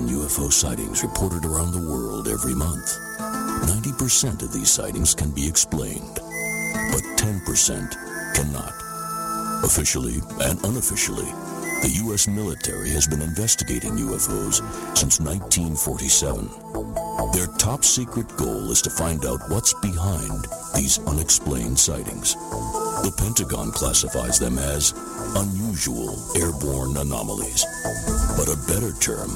1,000 UFO sightings reported around the world every month. 90% of these sightings can be explained, but 10% cannot. Officially and unofficially, the U.S. military has been investigating UFOs since 1947. Their top secret goal is to find out what's behind these unexplained sightings. The Pentagon classifies them as unusual airborne anomalies. But a better term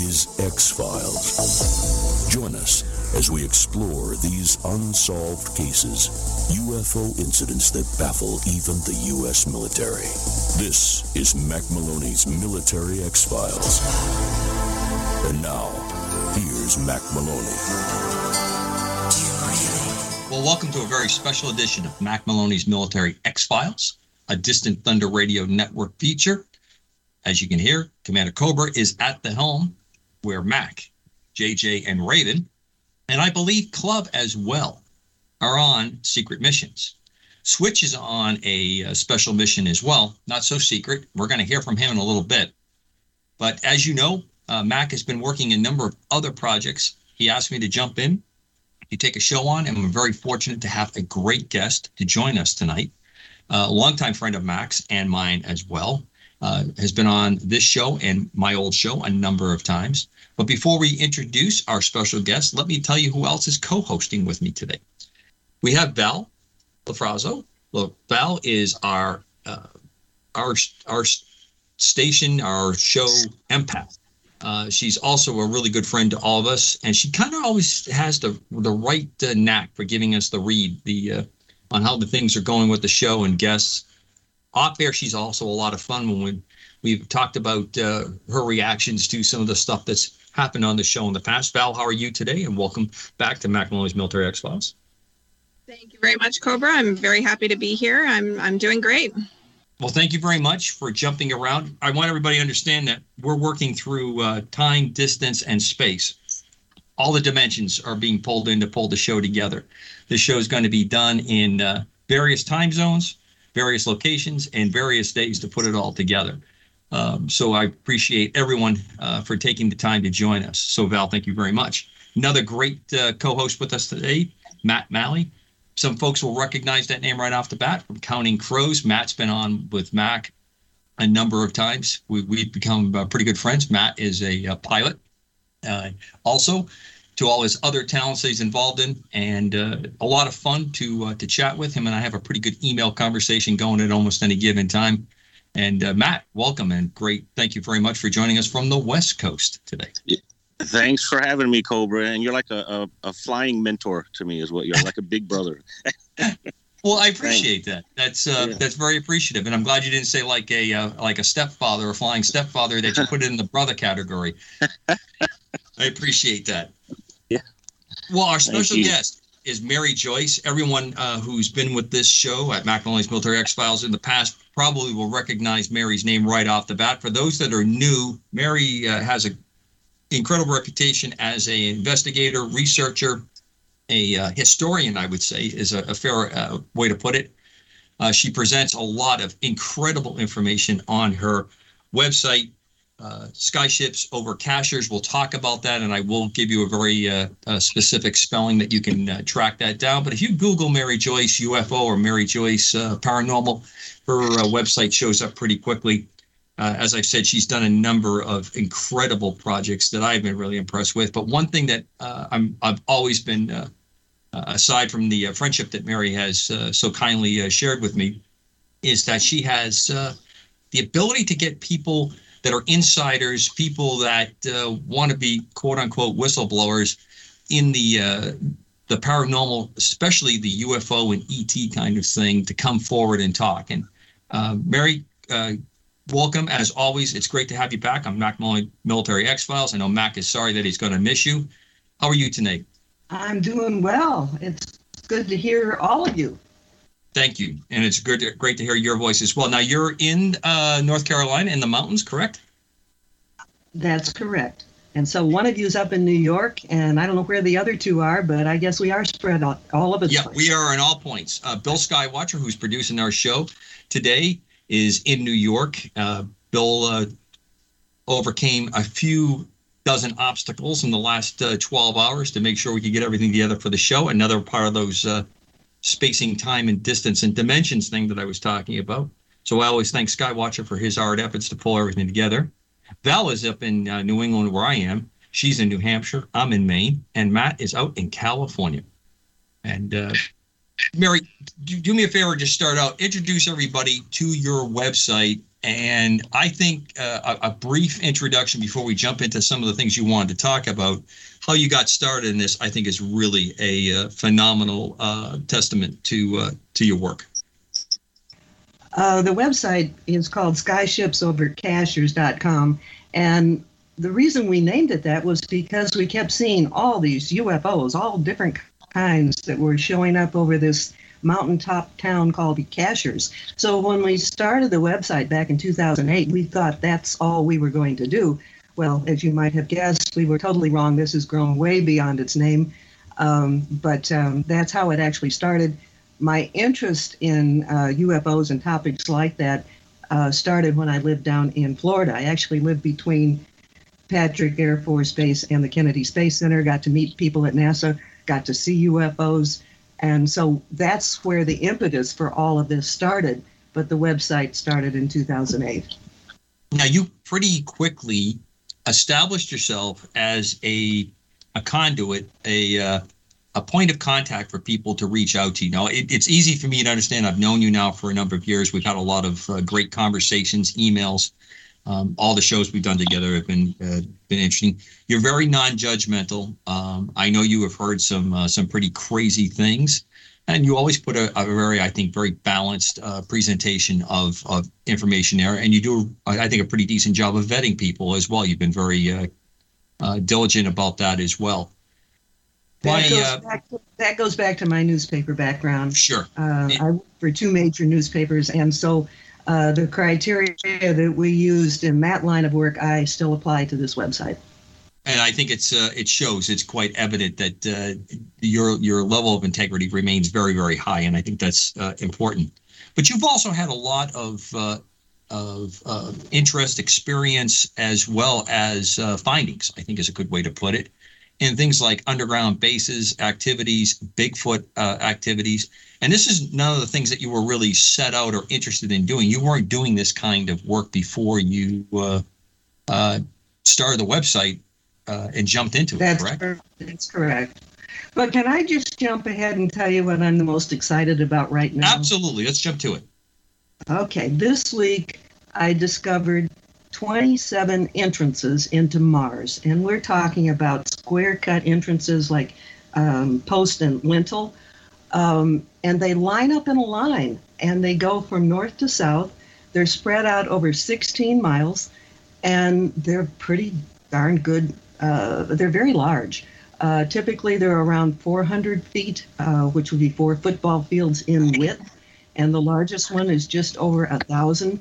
is X-Files. Join us as we explore these unsolved cases, UFO incidents that baffle even the U.S. military. This is Mack Maloney's Military X-Files. And now, here's Mack Maloney. Well, welcome to a very special edition of Mack Maloney's Military X-Files, a Distant Thunder Radio Network feature. As you can hear, Commander Cobra is at the helm, where Mack, JJ, and Raven and I believe Club as well are on secret missions. Switch is on a, a special mission as well, not so secret. We're going to hear from him in a little bit. But as you know, uh, Mack has been working a number of other projects. He asked me to jump in, to take a show on, and we're very fortunate to have a great guest to join us tonight. Uh, a longtime friend of Mack's and mine as well. Uh, has been on this show and my old show a number of times. But before we introduce our special guest, let me tell you who else is co-hosting with me today. We have Val Lafrazo. Look, Val is our uh, our our station, our show empath. Uh, she's also a really good friend to all of us, and she kind of always has the the right uh, knack for giving us the read the uh, on how the things are going with the show and guests. Off there, she's also a lot of fun when we, we've talked about uh, her reactions to some of the stuff that's happened on the show in the past. Val, how are you today? And welcome back to Mack Military X Files. Thank you very much, Cobra. I'm very happy to be here. I'm I'm doing great. Well, thank you very much for jumping around. I want everybody to understand that we're working through uh, time, distance, and space. All the dimensions are being pulled in to pull the show together. The show is going to be done in uh, various time zones, various locations, and various days to put it all together. Um, so I appreciate everyone uh, for taking the time to join us. So Val, thank you very much. Another great uh, co-host with us today, Matt Malley. Some folks will recognize that name right off the bat from Counting Crows. Matt's been on with Mack a number of times. We, have become uh, pretty good friends. Matt is a, a pilot. Uh, also, to all his other talents that he's involved in, and uh, a lot of fun to uh, to chat with him. And I have a pretty good email conversation going at almost any given time. And uh, Matt, welcome and great. Thank you very much for joining us from the West Coast today. Thanks for having me, Cobra. And you're like a, a, a flying mentor to me, is what you're like a big brother. well, I appreciate Thanks. that. That's uh, yeah. that's very appreciative, and I'm glad you didn't say like a uh, like a stepfather or flying stepfather that you put it in the brother category. I appreciate that. Yeah. Well, our special guest is Mary Joyce. Everyone uh, who's been with this show at Maloney's Military X Files in the past probably will recognize Mary's name right off the bat. For those that are new, Mary uh, has an incredible reputation as an investigator, researcher, a uh, historian, I would say, is a, a fair uh, way to put it. Uh, she presents a lot of incredible information on her website, uh, Skyships Over Cashiers. We'll talk about that, and I will give you a very uh, uh, specific spelling that you can track that down. But if you Google Mary Joyce UFO or Mary Joyce Paranormal, her website shows up pretty quickly. As I've said, she's done a number of incredible projects that I've been really impressed with. But one thing that I'm, I've always been, aside from the friendship that Mary has so kindly shared with me, is that she has the ability to get people – that are insiders, people that uh, want to be quote unquote whistleblowers in the uh, the paranormal, especially the UFO and ET kind of thing, to come forward and talk. And uh, Mary, uh, welcome as always. It's great to have you back. I'm Mack Maloney, Military X Files. I know Mack is sorry that he's going to miss you. How are you tonight? I'm doing well. It's good to hear all of you. Thank you, and it's good, to, great to hear your voice as well. Now you're in uh, North Carolina in the mountains, correct? That's correct. And so one of you is up in New York, and I don't know where the other two are, but I guess we are spread out all of us. Yeah, we are in all points. Uh, Bill Skywatcher, who's producing our show today, is in New York. Uh, Bill uh, overcame a few dozen obstacles in the last uh, 12 hours to make sure we could get everything together for the show. Another part of those uh, spacing time and distance and dimensions thing that I was talking about. So I always thank Skywatcher for his hard efforts to pull everything together. Val is up in uh, New England where I am. She's in New Hampshire. I'm in Maine, and Matt is out in California. And Mary, do, do me a favor, just start out, introduce everybody to your website. And I think uh, a, a, brief introduction before we jump into some of the things you wanted to talk about, how you got started in this, I think is really a uh, phenomenal uh, testament to uh, to your work. Uh, the website is called skyshipsovercashiers.com. And the reason we named it that was because we kept seeing all these UFOs, all different that were showing up over this mountaintop town called Cashiers. So when we started the website back in 2008, we thought that's all we were going to do. Well, as you might have guessed, we were totally wrong. This has grown way beyond its name. Um, but um, that's how it actually started. My interest in uh, UFOs and topics like that uh, started when I lived down in Florida. I actually lived between Patrick Air Force Base and the Kennedy Space Center, got to meet people at NASA got to see UFOs. And so that's where the impetus for all of this started. But the website started in 2008. Now, you pretty quickly established yourself as a, a conduit, a, uh, a point of contact for people to reach out to you. Now, it, it's easy for me to understand. I've known you now for a number of years. We've had a lot of uh, great conversations, emails. Um, all the shows we've done together have been uh, been interesting. You're very non-judgmental. Um, I know you have heard some uh, some pretty crazy things, and you always put a, a very, I think, very balanced uh, presentation of of information there. And you do, I think, a pretty decent job of vetting people as well. You've been very uh, uh, diligent about that as well. That, goes uh, back to, that goes back to my newspaper background. Sure. I worked for two major newspapers, and so uh, the criteria that we used in that line of work, I still apply to this website. And I think it's uh, it shows it's quite evident that uh, your your level of integrity remains very very high, and I think that's uh, important. But you've also had a lot of uh, of interest, experience, as well as findings. I think is a good way to put it in things like underground bases activities, Bigfoot uh, activities. And this is none of the things that you were really set out or interested in doing. You weren't doing this kind of work before you uh, uh, started the website uh, and jumped into that's it, correct? That's correct. But can I just jump ahead and tell you what I'm the most excited about right now? Absolutely. Let's jump to it. Okay. This week, I discovered 27 entrances into Mars. And we're talking about square cut entrances like um, post and lintel. Um, and they line up in a line and they go from north to south. They're spread out over 16 miles and they're pretty darn good. Uh, they're very large. Uh, typically, they're around 400 feet, uh, which would be four football fields in width. And the largest one is just over a thousand.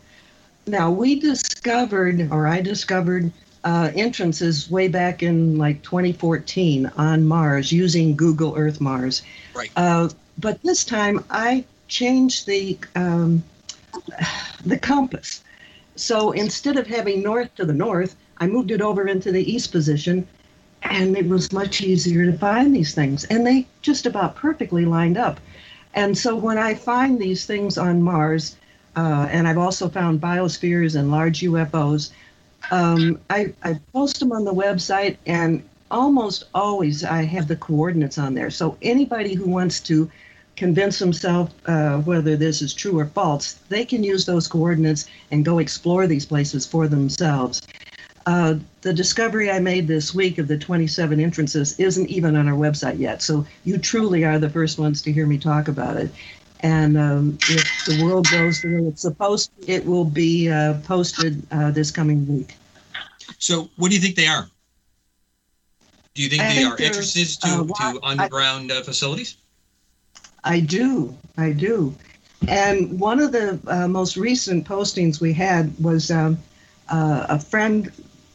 Now, we discovered, or I discovered, uh, entrances way back in like 2014 on Mars using Google Earth Mars. Right. Uh, but this time I changed the um, the compass. So instead of having north to the north, I moved it over into the east position, and it was much easier to find these things. And they just about perfectly lined up. And so when I find these things on Mars, uh, and I've also found biospheres and large UFOs. Um, I, I post them on the website, and almost always I have the coordinates on there. So anybody who wants to convince themselves uh, whether this is true or false, they can use those coordinates and go explore these places for themselves. Uh, the discovery I made this week of the 27 entrances isn't even on our website yet. So you truly are the first ones to hear me talk about it. And um, if the world goes the way it's supposed to, it will be uh, posted uh, this coming week. So, what do you think they are? Do you think I they think are entrances to, uh, to underground I, uh, facilities? I do. I do. And one of the uh, most recent postings we had was um, uh, a friend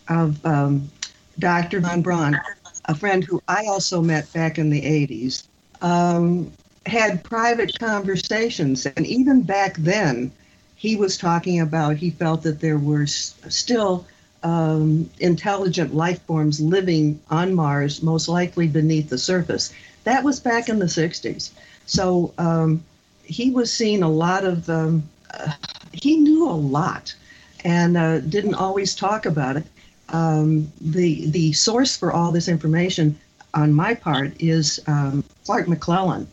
of um, Dr. Von Braun, a friend who I also met back in the 80s. Um, had private conversations. And even back then, he was talking about he felt that there were still um, intelligent life forms living on Mars, most likely beneath the surface. That was back in the 60s. So um, he was seeing a lot of, um, uh, he knew a lot and uh, didn't always talk about it. Um, the, the source for all this information on my part is um, Clark McClelland.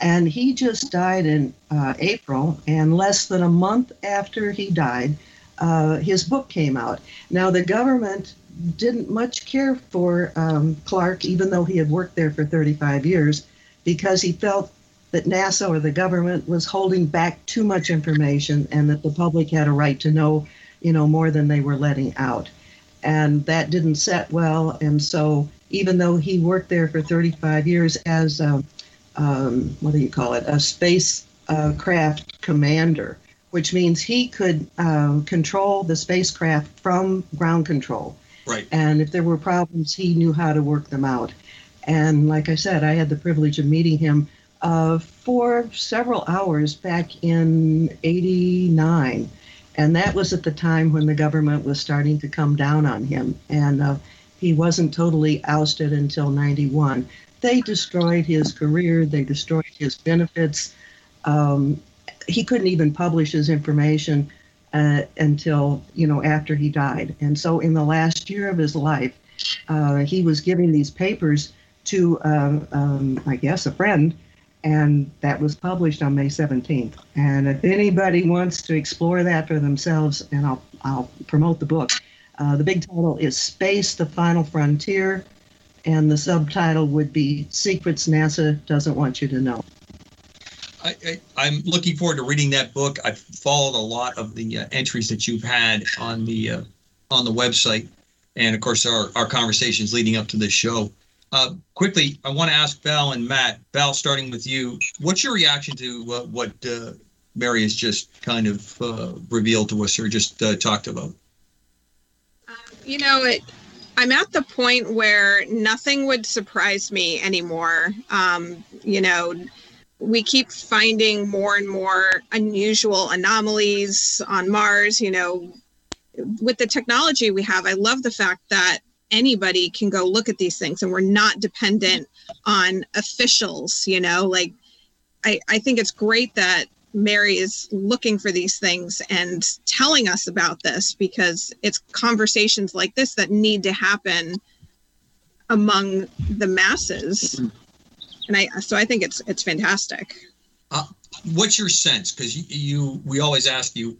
And he just died in uh, April, and less than a month after he died, uh, his book came out. Now, the government didn't much care for um, Clark, even though he had worked there for 35 years, because he felt that NASA or the government was holding back too much information and that the public had a right to know, you know, more than they were letting out. And that didn't set well. And so, even though he worked there for 35 years as a, um, what do you call it, a spacecraft uh, commander, which means he could um, control the spacecraft from ground control. Right. And if there were problems, he knew how to work them out. And like I said, I had the privilege of meeting him uh, for several hours back in 89. And that was at the time when the government was starting to come down on him. And uh, he wasn't totally ousted until 91. They destroyed his career, they destroyed his benefits. Um, he couldn't even publish his information uh, until you know after he died. And so in the last year of his life, uh, he was giving these papers to uh, um, I guess a friend, and that was published on May 17th. And if anybody wants to explore that for themselves, and I'll I'll promote the book. Uh, the big title is Space: The Final Frontier, and the subtitle would be Secrets NASA Doesn't Want You to Know. I, am looking forward to reading that book. I've followed a lot of the uh, entries that you've had on the uh, on the website, and of course our our conversations leading up to this show. Uh, quickly, I want to ask Val and Matt. Val, starting with you, what's your reaction to uh, what uh, Mary has just kind of uh, revealed to us or just talked about? Um, you know, it, I'm at the point where nothing would surprise me anymore. Um, you know we keep finding more and more unusual anomalies on Mars. You know, with the technology we have, I love the fact that anybody can go look at these things and we're not dependent on officials, you know, like I, I think it's great that Mary is looking for these things and telling us about this because it's conversations like this that need to happen among the masses and I so I think it's it's fantastic. Uh, what's your sense? Because you, you, we always ask you,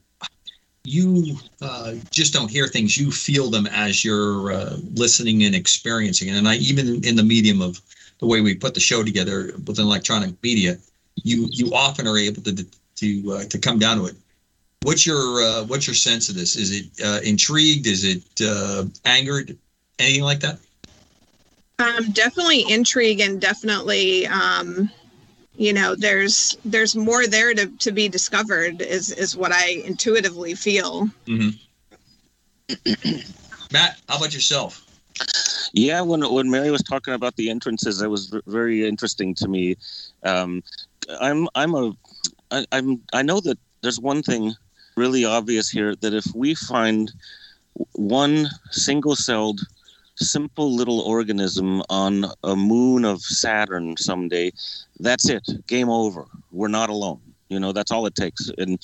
you uh, just don't hear things; you feel them as you're uh, listening and experiencing. And I even in the medium of the way we put the show together with electronic media, you you often are able to to uh, to come down to it. What's your uh, what's your sense of this? Is it uh, intrigued? Is it angered? Anything like that? Um, definitely intrigue and definitely, um, you know, there's there's more there to, to be discovered. Is is what I intuitively feel. Mm-hmm. Matt, how about yourself? Yeah, when when Mary was talking about the entrances, that was very interesting to me. Um, I'm I'm a I, I'm I know that there's one thing really obvious here that if we find one single-celled simple little organism on a moon of Saturn someday, that's it. Game over. We're not alone. You know, that's all it takes. And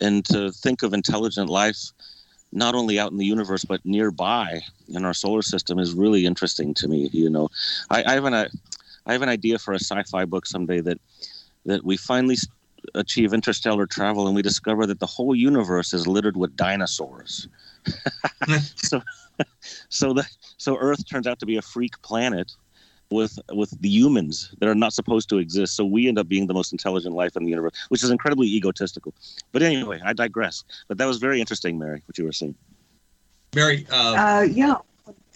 and to think of intelligent life not only out in the universe but nearby in our solar system is really interesting to me. You know, I, I have an I have an idea for a sci-fi book someday that that we finally achieve interstellar travel and we discover that the whole universe is littered with dinosaurs. so so the so Earth turns out to be a freak planet with with the humans that are not supposed to exist. So we end up being the most intelligent life in the universe, which is incredibly egotistical. But anyway, I digress. But that was very interesting, Mary, what you were saying. Mary, uh, uh, yeah.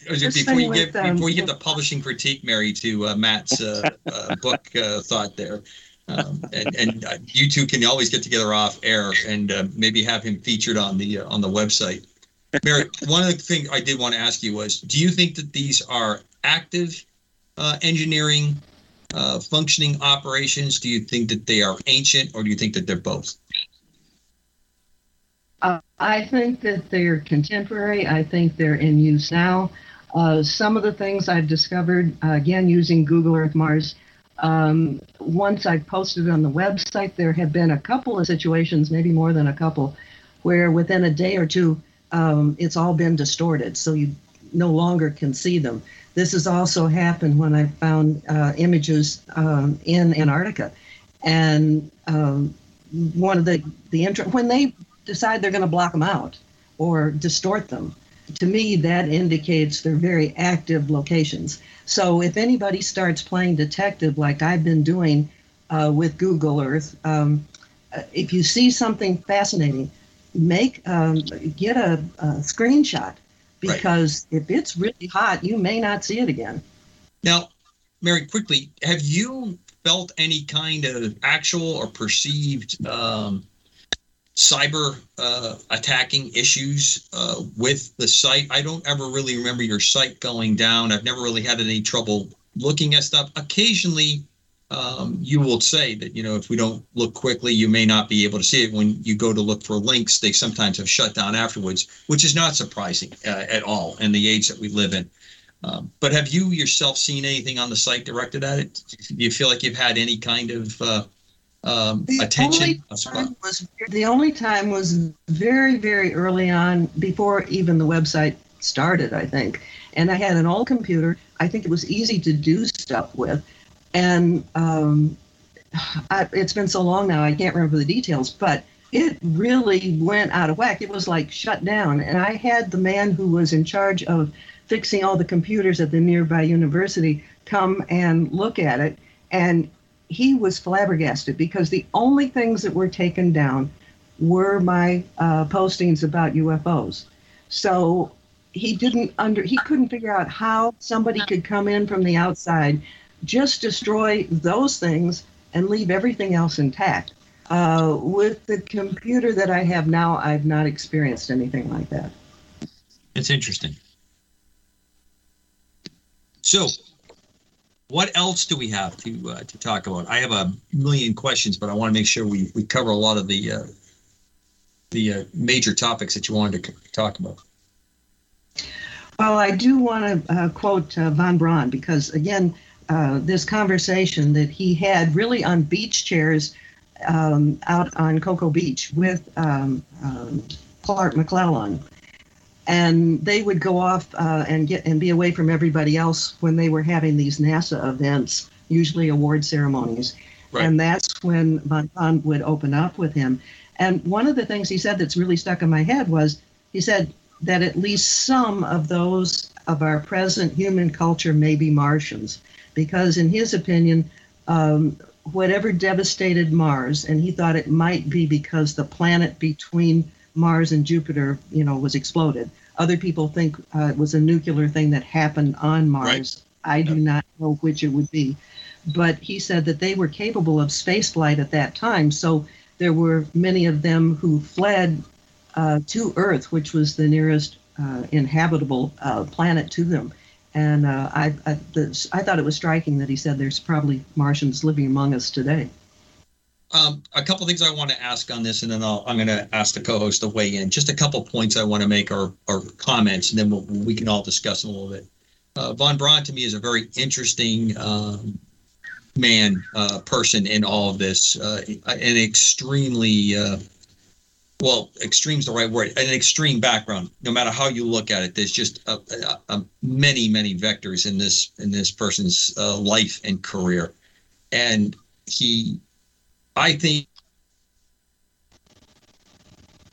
Before you, get, um, before you get the publishing critique, Mary, to uh, Matt's uh, uh, book uh, thought there, um, and, and you two can always get together off air and maybe have him featured on the on the website. Mary, one of the things I did want to ask you was do you think that these are active uh, engineering, uh, functioning operations? Do you think that they are ancient or do you think that they're both? Uh, I think that they're contemporary. I think they're in use now. Uh, some of the things I've discovered, uh, again, using Google Earth Mars, um, once I posted on the website, there have been a couple of situations, maybe more than a couple, where within a day or two, um, it's all been distorted. So you no longer can see them. This has also happened when I found uh, images um, in Antarctica. And um, one of the, the intro, when they decide they're going to block them out or distort them, to me, that indicates they're very active locations. So if anybody starts playing detective like I've been doing uh, with Google Earth, um, if you see something fascinating, make um, get a, a, screenshot because right. if it's really hot, you may not see it again. Now, Mary, quickly, have you felt any kind of actual or perceived um, cyber uh, attacking issues uh, with the site. I don't ever really remember your site going down. I've never really had any trouble looking at stuff. Occasionally, um, you will say that you know if we don't look quickly, you may not be able to see it. When you go to look for links, they sometimes have shut down afterwards, which is not surprising uh, at all in the age that we live in. Um, but have you yourself seen anything on the site directed at it? Do you feel like you've had any kind of uh, um, the attention. Only was, the only time was very, very early on, before even the website started, I think. And I had an old computer. I think it was easy to do stuff with. And um, I, it's been so long now, I can't remember the details, but it really went out of whack. It was like shut down. And I had the man who was in charge of fixing all the computers at the nearby university come and look at it. And he was flabbergasted because the only things that were taken down were my uh, postings about UFOs. So he didn't under he couldn't figure out how somebody could come in from the outside, just destroy those things and leave everything else intact. Uh, with the computer that I have now, I've not experienced anything like that. It's interesting. So, what else do we have to uh, to talk about? I have a million questions, but I want to make sure we, we cover a lot of the uh, the uh, major topics that you wanted to talk about. Well, I do want to uh, quote uh, von Braun because again, uh, this conversation that he had really on beach chairs um, out on Cocoa Beach with um, um, Clark McClelland and they would go off uh, and get and be away from everybody else when they were having these NASA events, usually award ceremonies. Right. And that's when Von Braun would open up with him. And one of the things he said that's really stuck in my head was he said that at least some of those of our present human culture may be Martians, because in his opinion, um, whatever devastated Mars, and he thought it might be because the planet between Mars and Jupiter, you know, was exploded. Other people think uh, it was a nuclear thing that happened on Mars. Right. I do not know which it would be. But he said that they were capable of space flight at that time. So there were many of them who fled uh, to Earth, which was the nearest uh, inhabitable uh, planet to them. And uh, I, I, the, I thought it was striking that he said there's probably Martians living among us today. Um, a couple things I want to ask on this, and then i am going to ask the co-host to weigh in. Just a couple points I want to make or, or comments, and then we'll, we can all discuss a little bit. Uh, Von Braun to me is a very interesting um, man, uh, person in all of this, uh, an extremely uh, well, extreme's the right word, an extreme background. No matter how you look at it, there's just a, a, a many, many vectors in this in this person's uh, life and career, and he I think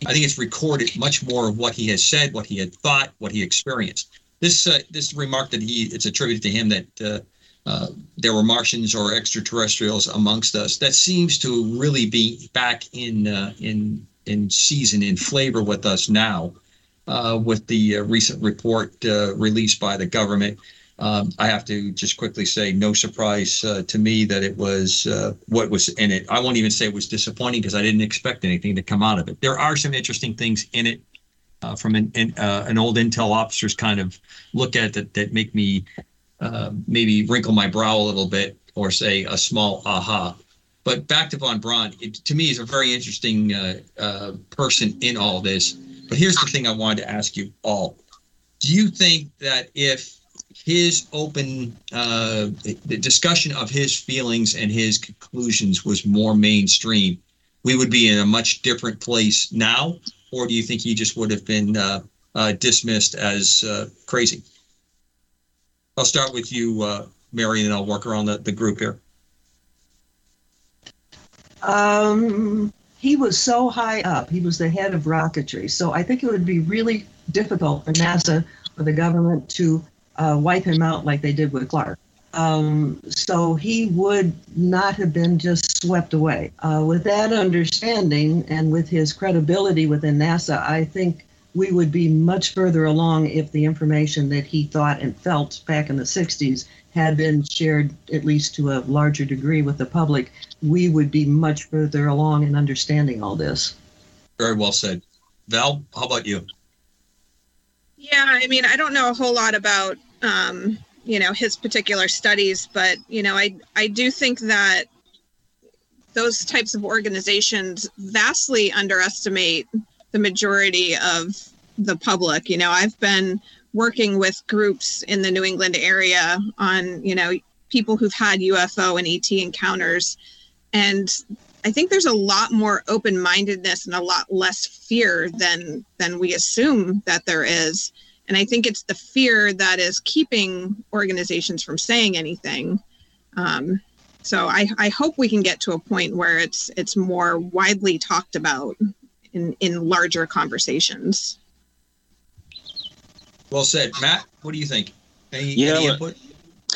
I think it's recorded much more of what he has said, what he had thought, what he experienced. This uh, this remark that he it's attributed to him that uh, uh, there were Martians or extraterrestrials amongst us. That seems to really be back in uh, in in season in flavor with us now, uh, with the uh, recent report released by the government um, I have to just quickly say, no surprise uh, to me that it was uh, what was in it. I won't even say it was disappointing because I didn't expect anything to come out of it. There are some interesting things in it uh, from an an, uh, old intel officer's kind of look at that that make me uh, maybe wrinkle my brow a little bit or say a small aha. but back to von Braun, it, to me, is a very interesting uh, person in all this. But here's the thing I wanted to ask you all: Do you think that if his open uh, discussion of his feelings and his conclusions was more mainstream, we would be in a much different place now? Or do you think he just would have been uh, uh, dismissed as uh, crazy? I'll start with you, uh, Mary, and I'll work around the, the group here. Um, he was so high up. He was the head of rocketry. So I think it would be really difficult for NASA or the government to uh, wipe him out like they did with Clark. Um, so he would not have been just swept away. Uh, with that understanding and with his credibility within NASA, I think we would be much further along if the information that he thought and felt back in the 60s had been shared at least to a larger degree with the public. We would be much further along in understanding all this. Very well said. Val, how about you? Yeah, I mean, I don't know a whole lot about um, you know his particular studies but you know i i do think that those types of organizations vastly underestimate the majority of the public. You know i've been working with groups in the new england area on you know people who've had ufo and et encounters and i think there's a lot more open-mindedness and a lot less fear than than we assume that there is and I think it's the fear that is keeping organizations from saying anything. Um, so I, I hope we can get to a point where it's it's more widely talked about in, in larger conversations. Well said, Matt. What do you think? Any, yeah, any input?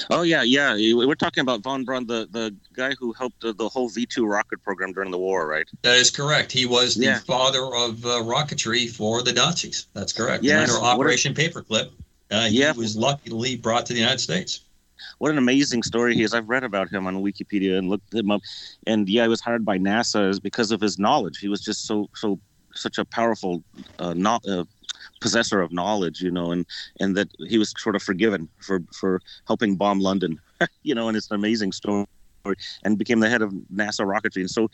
Oh yeah, yeah. We're talking about von Braun, the the guy who helped the, the whole V two rocket program during the war, right? That is correct. He was the yeah. father of uh, rocketry for the Nazis. That's correct. Yes. Under Operation Paperclip, uh, he yeah. was luckily brought to the United States. What an amazing story he is! I've read about him on Wikipedia and looked him up, and yeah, he was hired by NASA is because of his knowledge. He was just so so such a powerful uh, not, uh, possessor of knowledge, you know, and and that he was sort of forgiven for for helping bomb London, you know, and it's an amazing story, and became the head of NASA rocketry. And so,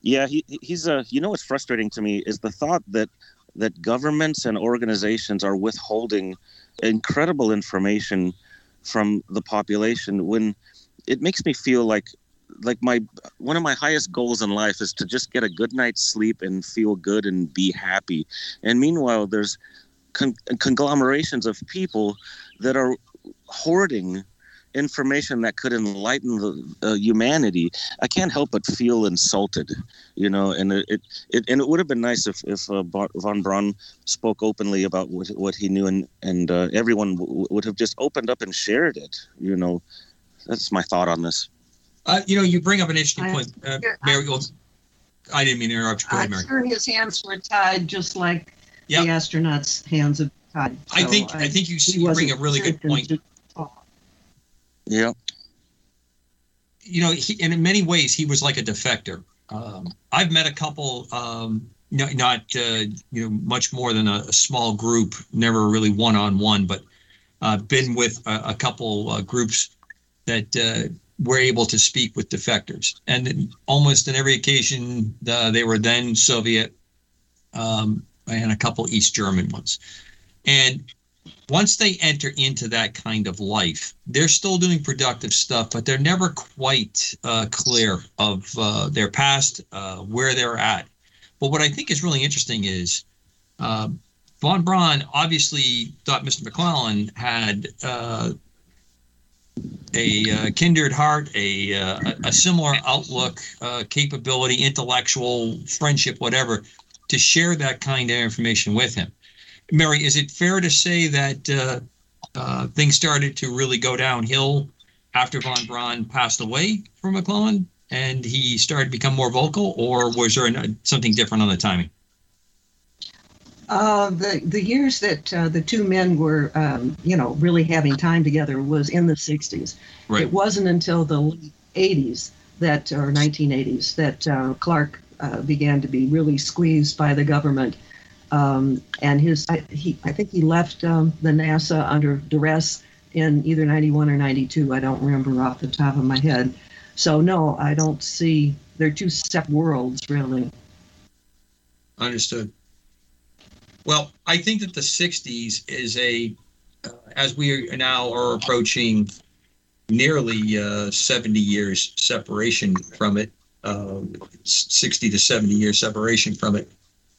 yeah, he he's a you know what's frustrating to me is the thought that that governments and organizations are withholding incredible information from the population when it makes me feel like like my one of my highest goals in life is to just get a good night's sleep and feel good and be happy and meanwhile there's con- conglomerations of people that are hoarding information that could enlighten the, uh, humanity, I can't help but feel insulted, you know. And it, it, it and it would have been nice if if uh, von Braun spoke openly about what what he knew, and and uh, everyone w- would have just opened up and shared it, you know. That's my thought on this. Uh, you know, you bring up an interesting I, point, uh, Mary. Well, I didn't mean to interrupt you. Go ahead, Mary. I'm sure his hands were tied just like yep. the astronauts' hands have tied. So I think I, I think you, you bring a really good point. Yeah. You know, he, and in many ways, he was like a defector. Um, I've met a couple, um, not, not uh, you know, much more than a, a small group, never really one on one, but uh, been with a, a couple uh, groups that uh, were able to speak with defectors. And almost in every occasion, they were then Soviet um, and a couple East German ones. And once they enter into that kind of life, they're still doing productive stuff, but they're never quite uh, clear of uh, their past, uh, where they're at. But what I think is really interesting is uh, von Braun obviously thought Mr. McClelland had uh, a uh, kindred heart, a, a similar outlook, capability, intellectual friendship, whatever, to share that kind of information with him. Mary, is it fair to say that uh, uh, things started to really go downhill after von Braun passed away from McClelland and he started to become more vocal, or was there something different on the timing? Uh, the the years that uh, the two men were, um, you know, really having time together was in the '60s. Right. It wasn't until the late '80s that, or 1980s, that uh, Clark uh, began to be really squeezed by the government um, and his, I, he, I think he left um, the NASA under duress in either 91 or 92. I don't remember off the top of my head. So, no, I don't see they're two separate worlds, really. Understood. Well, I think that the 60s is a, uh, as we now are approaching nearly uh, 70 years separation from it, uh, 60 to 70 years separation from it,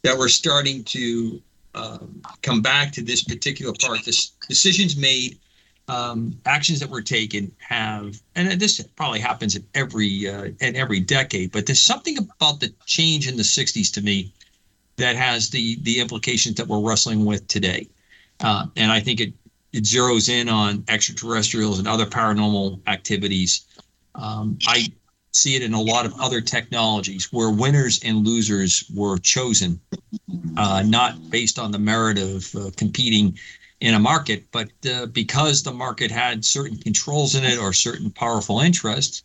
that we're starting to um, come back to this particular part. This decisions made, um, actions that were taken have, and this probably happens in every uh, in every decade. But there's something about the change in the 60s to me that has the the implications that we're wrestling with today. Uh, and I think it it zeroes in on extraterrestrials and other paranormal activities. Um, I see it in a lot of other technologies where winners and losers were chosen, uh, not based on the merit of uh, competing in a market, but uh, because the market had certain controls in it or certain powerful interests.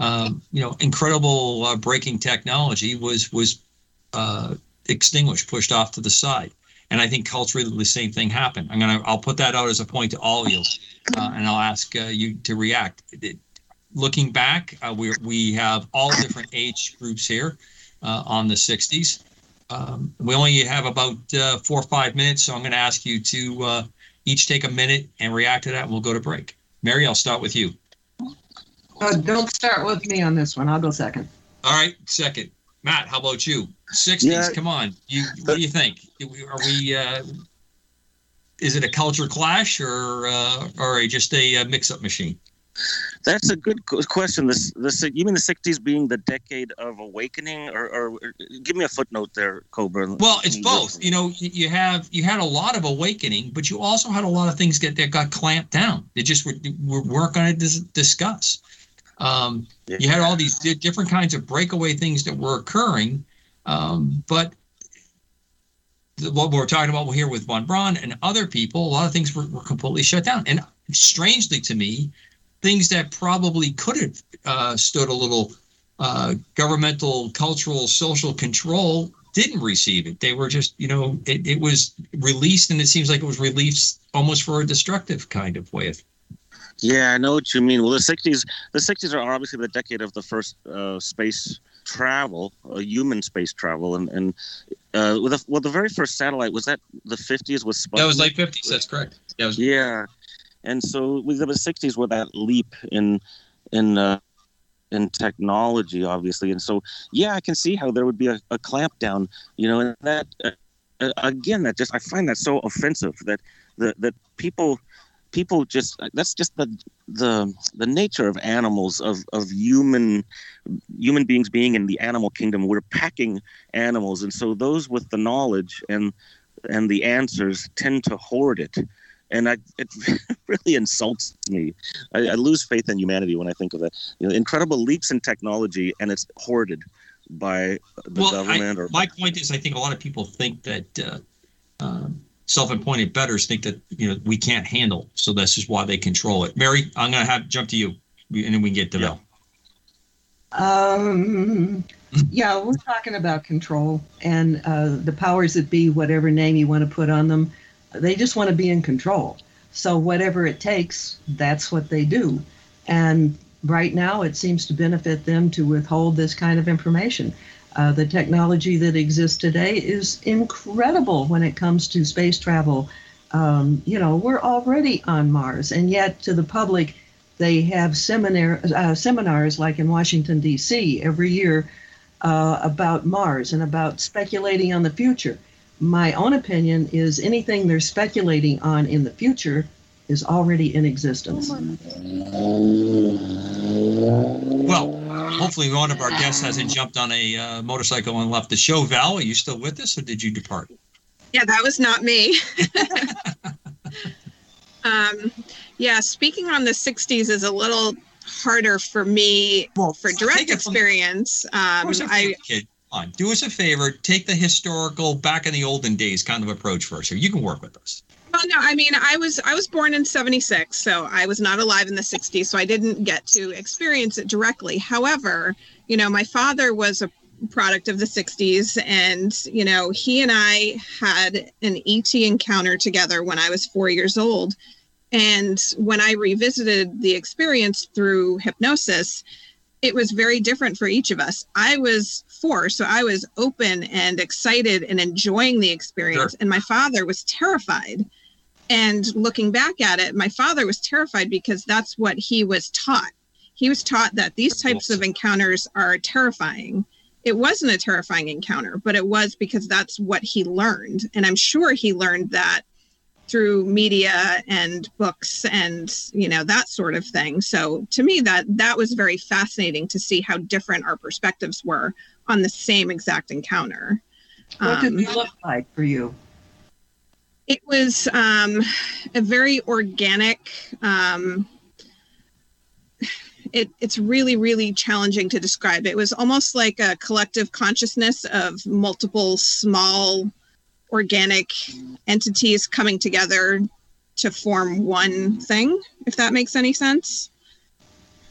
Um, you know, incredible uh, breaking technology was was uh, extinguished, pushed off to the side. And I think culturally the same thing happened. I'm gonna I'll put that out as a point to all of you, uh, and I'll ask you to react. It, looking back, uh, we we have all different age groups here uh, on the 60s. Um, we only have about uh, four or five minutes, so I'm going to ask you to uh, each take a minute and react to that, and we'll go to break. Mary, I'll start with you. Uh, don't start with me on this one. I'll go second. All right, second. Matt, how about you? 60s, yeah, come on. You What do you think? Are we? Uh, is it a culture clash or uh, or just a mix-up machine? That's a good question. This, this, you mean the '60s being the decade of awakening, or, or, give me a footnote there, Cobra. Well, it's both. You know, you have you had a lot of awakening, but you also had a lot of things get that got clamped down. They just were, were weren't going to dis- discuss. Um, yeah. You had all these di- different kinds of breakaway things that were occurring, um, but what we're talking about here with von Braun and other people, a lot of things were, were completely shut down. And strangely to me, things that probably could have uh, stood a little uh, governmental, cultural, social control didn't receive it. They were just, you know, it, it was released, and it seems like it was released almost for a destructive kind of way. Of, yeah, I know what you mean. Well, the '60s, the '60s are obviously the decade of the first uh, space travel, uh, human space travel, and and uh, with the, well, the very first satellite was that the '50s was Sputnik? That was late '50s. That's correct. Yeah, was- yeah and so we the 60s were that leap in in uh, in technology obviously and so yeah i can see how there would be a, a clampdown you know and that uh, uh again that just i find that so offensive that that that people people just that's just the the the nature of animals of of human human beings being in the animal kingdom we're packing animals and so those with the knowledge and and the answers tend to hoard it and I, it really insults me. I, I, lose faith in humanity when I think of that. You know, incredible leaps in technology, and it's hoarded by the well, government. I, or my point is, I think a lot of people think that uh, uh, self-appointed betters think that you know we can't handle, so this is why they control it. Mary, I'm going to have jump to you, and then we can get to yeah. Um, yeah, we're talking about control and uh, the powers that be, whatever name you want to put on them. They just want to be in control. So whatever it takes, that's what they do. And right now, it seems to benefit them to withhold this kind of information. Uh, the technology that exists today is incredible when it comes to space travel. Um, you know, we're already on Mars, and yet to the public, they have seminar uh, seminars like in Washington D.C. every year uh, about Mars and about speculating on the future my own opinion is anything they're speculating on in the future is already in existence. Well, hopefully one of our guests hasn't jumped on a uh, motorcycle and left the show. Val, are you still with us or did you depart? Yeah, that was not me. um, yeah, speaking on the 60s is a little harder for me well, for direct experience. Um, I, kid on, do us a favor, take the historical back in the olden days kind of approach first here. You can work with us. Well, no, I mean, I was I was born in '76, so I was not alive in the '60s, so I didn't get to experience it directly. However, you know, my father was a product of the 60s and you know he and i had an et encounter together when i was four years old and when i revisited the experience through hypnosis it was very different for each of us. I was four, so I was open and excited and enjoying the experience. Sure. And my father was terrified. And looking back at it, my father was terrified because that's what he was taught. He was taught that these types of encounters are terrifying. It wasn't a terrifying encounter, but it was because that's what he learned. And I'm sure he learned that through media and books and you know that sort of thing so to me that that was very fascinating to see how different our perspectives were on the same exact encounter what did it um, look like for you it was um, a very organic um, it, it's really really challenging to describe it was almost like a collective consciousness of multiple small organic entities coming together to form one thing, if that makes any sense.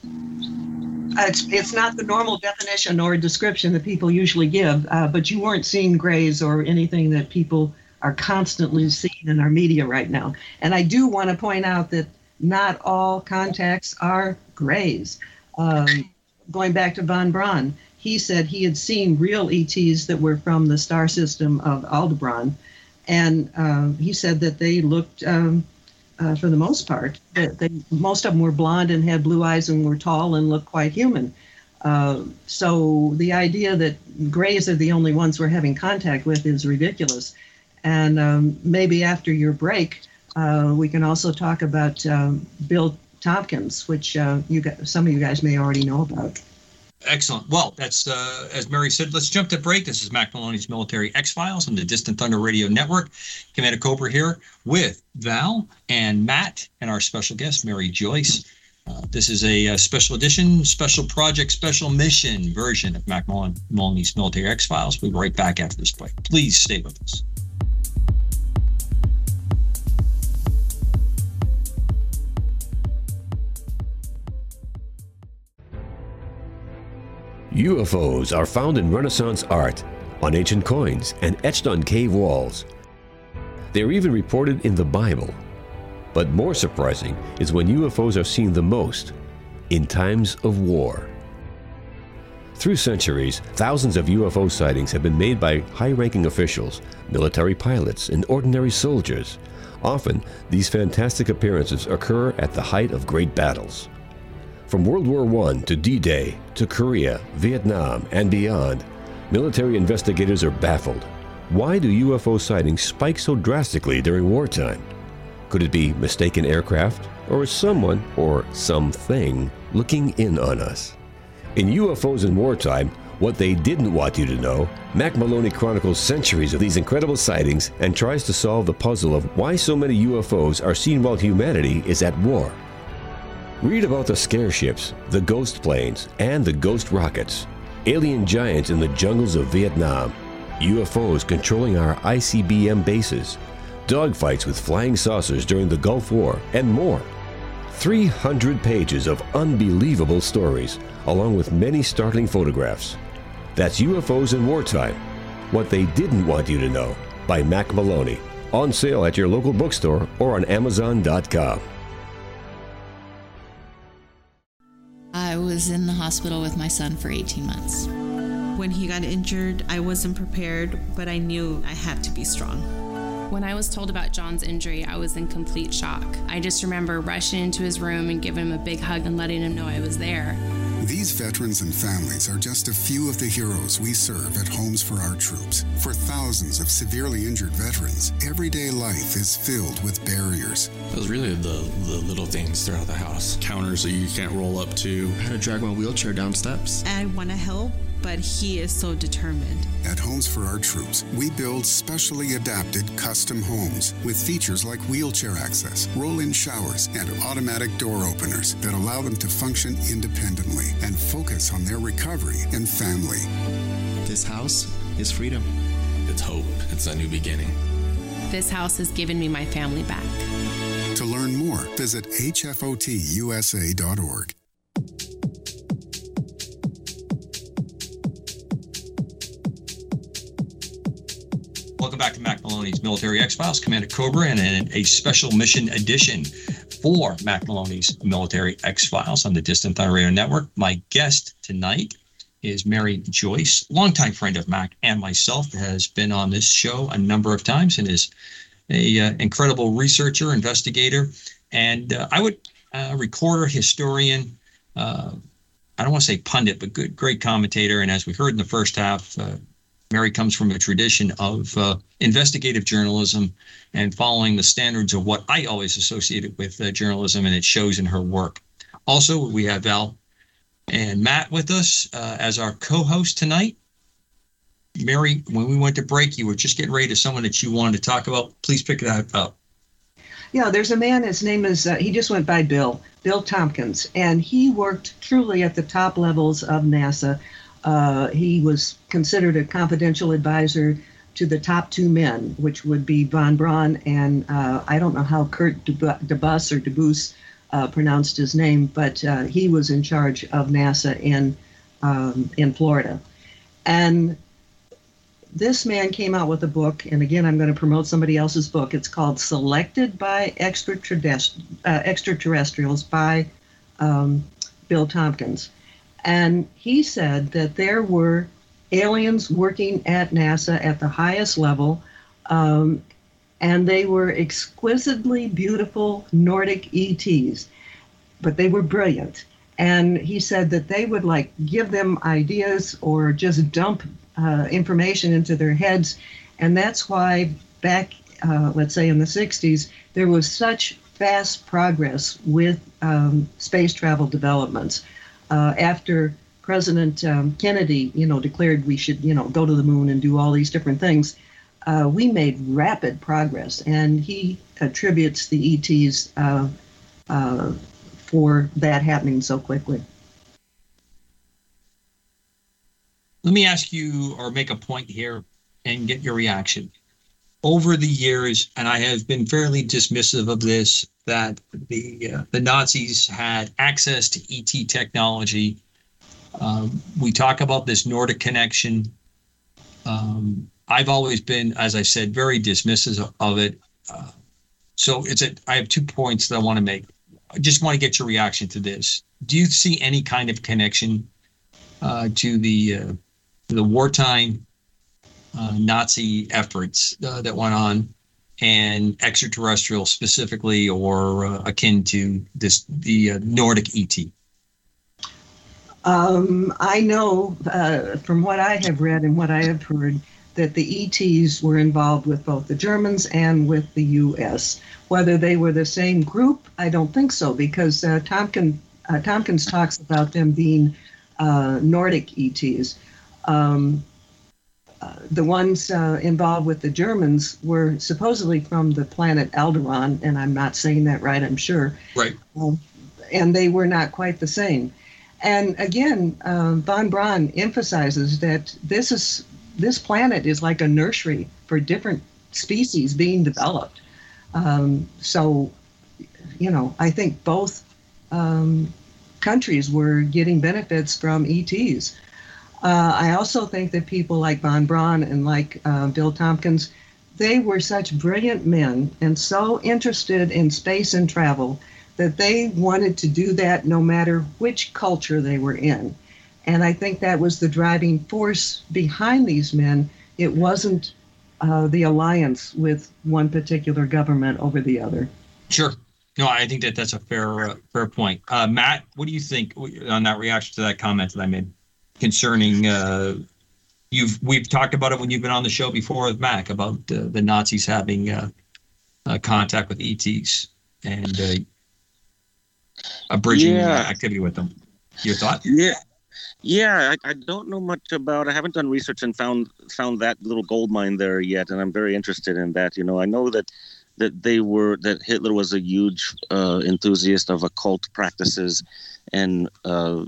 Uh, it's, it's not the normal definition or description that people usually give, uh, but you weren't seeing grays or anything that people are constantly seen in our media right now. And I do want to point out that not all contacts are grays. Um, going back to von Braun, he said he had seen real ETs that were from the star system of Aldebaran, and uh, he said that they looked, um, uh, for the most part, that they, most of them were blonde and had blue eyes and were tall and looked quite human. Uh, so the idea that grays are the only ones we're having contact with is ridiculous. And um, maybe after your break, uh, we can also talk about um, Bill Tompkins, which uh, you got, some of you guys may already know about. Excellent. Well, that's uh, as Mary said. Let's jump to break. This is Mack Maloney's Military X Files on the Distant Thunder Radio Network. Commander Cobra here with Val and Matt and our special guest Mary Joyce. Uh, this is a, a, special edition, special project, special mission version of Mack Maloney's Military X Files. We'll be right back after this break. Please stay with us. UFOs are found in Renaissance art, on ancient coins, and etched on cave walls. They are even reported in the Bible. But more surprising is when UFOs are seen the most in times of war. Through centuries, thousands of UFO sightings have been made by high ranking officials, military pilots, and ordinary soldiers. Often, these fantastic appearances occur at the height of great battles. From World War I to D Day to Korea, Vietnam, and beyond, military investigators are baffled. Why do UFO sightings spike so drastically during wartime? Could it be mistaken aircraft, or is someone or something looking in on us? In UFOs in Wartime, what they didn't want you to know, Mack Maloney chronicles centuries of these incredible sightings and tries to solve the puzzle of why so many UFOs are seen while humanity is at war. Read about the scare ships, the ghost planes, and the ghost rockets, alien giants in the jungles of Vietnam, UFOs controlling our ICBM bases, dogfights with flying saucers during the Gulf War, and more. 300 pages of unbelievable stories, along with many startling photographs. That's UFOs in Wartime What They Didn't Want You to Know by Mack Maloney. On sale at your local bookstore or on Amazon.com. I was in the hospital with my son for 18 months. When he got injured, I wasn't prepared, but I knew I had to be strong. When I was told about John's injury, I was in complete shock. I just remember rushing into his room and giving him a big hug and letting him know I was there. These veterans and families are just a few of the heroes we serve at Homes for Our Troops. For thousands of severely injured veterans, everyday life is filled with barriers. It was really the, the little things throughout the house counters that you can't roll up to, how to drag my wheelchair down steps. I want to help but he is so determined. At Homes for Our Troops, we build specially adapted custom homes with features like wheelchair access, roll in showers, and automatic door openers that allow them to function independently and focus on their recovery and family. This house is freedom. It's hope. It's a new beginning. This house has given me my family back. To learn more, visit hfotusa.org. back to Mack Maloney's Military X Files, Commander Cobra, and a special mission edition for Mack Maloney's Military X Files on the Distant Thunder Radio Network. My guest tonight is Mary Joyce, longtime friend of Mack and myself, has been on this show a number of times and is a uh, incredible researcher, investigator, and uh, I would uh, recorder, historian. Uh, I don't want to say pundit, but good, great commentator. And as we heard in the first half, uh, Mary comes from a tradition of uh, investigative journalism and following the standards of what I always associated with journalism, and it shows in her work. Also, we have Val and Matt with us uh, as our co-host tonight. Mary, when we went to break, you were just getting ready to someone that you wanted to talk about. Please pick that up. Yeah, there's a man. His name is uh, he just went by Bill Bill Tompkins, and he worked truly at the top levels of NASA. Uh, he was considered a confidential advisor to the top two men, which would be von Braun and uh, I don't know how Kurt Debus or Debus uh, pronounced his name, but uh, he was in charge of NASA in um, in Florida, and this man came out with a book, and again, I'm going to promote somebody else's book. It's called "Selected by Extraterrest- uh, Extraterrestrials" by um, Bill Tompkins, and he said that there were aliens working at NASA at the highest level. Um, and they were exquisitely beautiful Nordic ETs, but they were brilliant. And he said that they would like give them ideas or just dump uh, information into their heads. And that's why back, uh, let's say in the 60s, there was such fast progress with um, space travel developments. Uh, after President um, Kennedy, you know, declared we should, you know, go to the moon and do all these different things, uh, we made rapid progress, and he attributes the ETs uh, uh, for that happening so quickly. Let me ask you, or make a point here, and get your reaction. Over the years, and I have been fairly dismissive of this, that the uh, the Nazis had access to ET technology. Um, we talk about this Nordic connection. Um, I've always been, as I said, very dismissive of it. Uh, so it's a. I have two points that I want to make. I just want to get your reaction to this. Do you see any kind of connection uh, to the uh, the wartime uh, Nazi efforts uh, that went on, and extraterrestrial specifically, or uh, akin to this the Nordic ET? Um, I know from what I have read and what I have heard that the ETs were involved with both the Germans and with the U.S. Whether they were the same group, I don't think so, because uh, Tompkins, uh, Tompkins talks about them being uh, Nordic ETs. Um, uh, the ones uh, involved with the Germans were supposedly from the planet Alderaan, and I'm not saying that right, I'm sure. Right. Um, and they were not quite the same. And again, um, von Braun emphasizes that this is this planet is like a nursery for different species being developed. Um, so, you know, I think both um, countries were getting benefits from ETs. Uh, I also think that people like von Braun and like uh, Bill Tompkins, they were such brilliant men and so interested in space and travel that they wanted to do that no matter which culture they were in. And I think that was the driving force behind these men. It wasn't uh, the alliance with one particular government over the other. Sure. No, I think that that's a fair uh, fair point. Uh, Matt, what do you think on that reaction to that comment that I made concerning? Uh, you've we've talked about it when you've been on the show before with Mack about uh, the Nazis having uh, contact with ETs and a bridging yeah. activity with them. Your thought? Yeah, yeah, I, I, don't know much about. I haven't done research and found found that little gold mine there yet, and I'm very interested in that. You know, I know that that they were that Hitler was a huge uh, enthusiast of occult practices, and uh,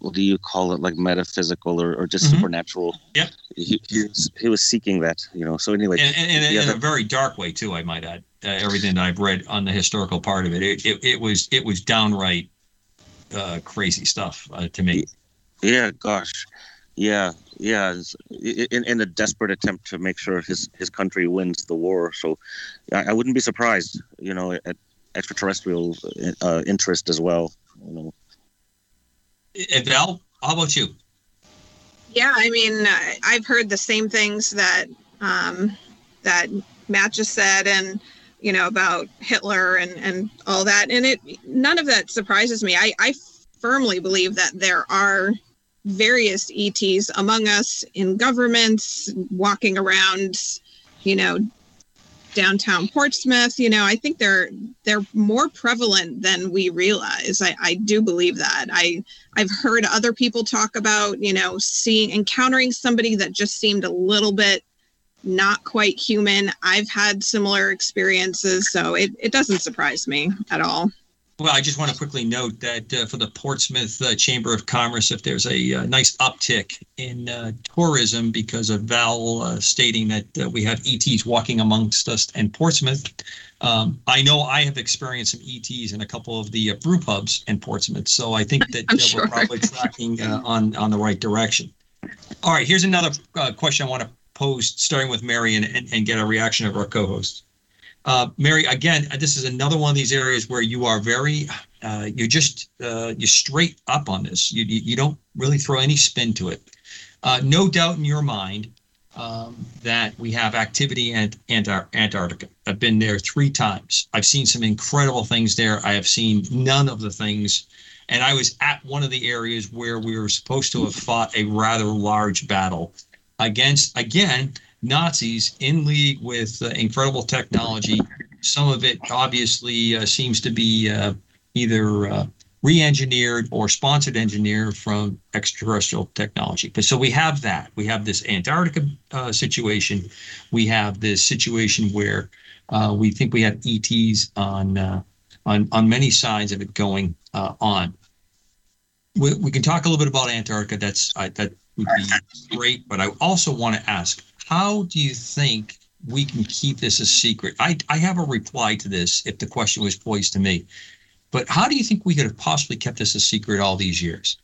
what do you call it, like metaphysical or, or just mm-hmm. supernatural? Yeah, he, he, was, he was seeking that. You know, so anyway, and, and, and in a very dark way too. I might add. Uh, everything that I've read on the historical part of it, it, it, it was it was downright uh, crazy stuff uh, to me. Yeah, gosh. Yeah, yeah, in, in a desperate attempt to make sure his, his country wins the war. So I, I wouldn't be surprised, you know, at extraterrestrial uh, interest as well. You know. And Val, how about you? Yeah, I mean, I've heard the same things that um, that Matt just said, and you know about Hitler and and all that, and it none of that surprises me. I I firmly believe that there are various ETs among us in governments, walking around, you know, downtown Portsmouth. You know, I think they're they're more prevalent than we realize. I, I do believe that. I I've heard other people talk about, you know, seeing encountering somebody that just seemed a little bit not quite human. I've had similar experiences, so it, it doesn't surprise me at all. Well, I just want to quickly note that uh, for the Portsmouth uh, Chamber of Commerce, if there's a, uh, nice uptick in uh, tourism because of Val uh, stating that uh, we have ETs walking amongst us in Portsmouth, um, I know I have experienced some ETs in a couple of the brew pubs in Portsmouth, so I think that sure. we're probably tracking on on the right direction. All right, here's another question I want to pose, starting with Mary, and, and, and get a reaction of our co-host. Uh, Mary, again, this is another one of these areas where you are very, uh, you're just, uh, you're straight up on this. You, you don't really throw any spin to it. Uh, no doubt in your mind um, that we have activity in Antar- Antarctica. I've been there three times. I've seen some incredible things there. I have seen none of the things. And I was at one of the areas where we were supposed to have fought a rather large battle against, again, Nazis in league with uh, incredible technology. Some of it obviously uh, seems to be uh, either uh, re-engineered or sponsored engineered from extraterrestrial technology. But so we have that. We have this Antarctica uh, situation. We have this situation where uh, we think we have ETs on on on many sides of it going on. We, we can talk a little bit about Antarctica. That's that would be great. But I also want to ask how do you think we can keep this a secret? I, I have a reply to this if the question was posed to me. But how do you think we could have possibly kept this a secret all these years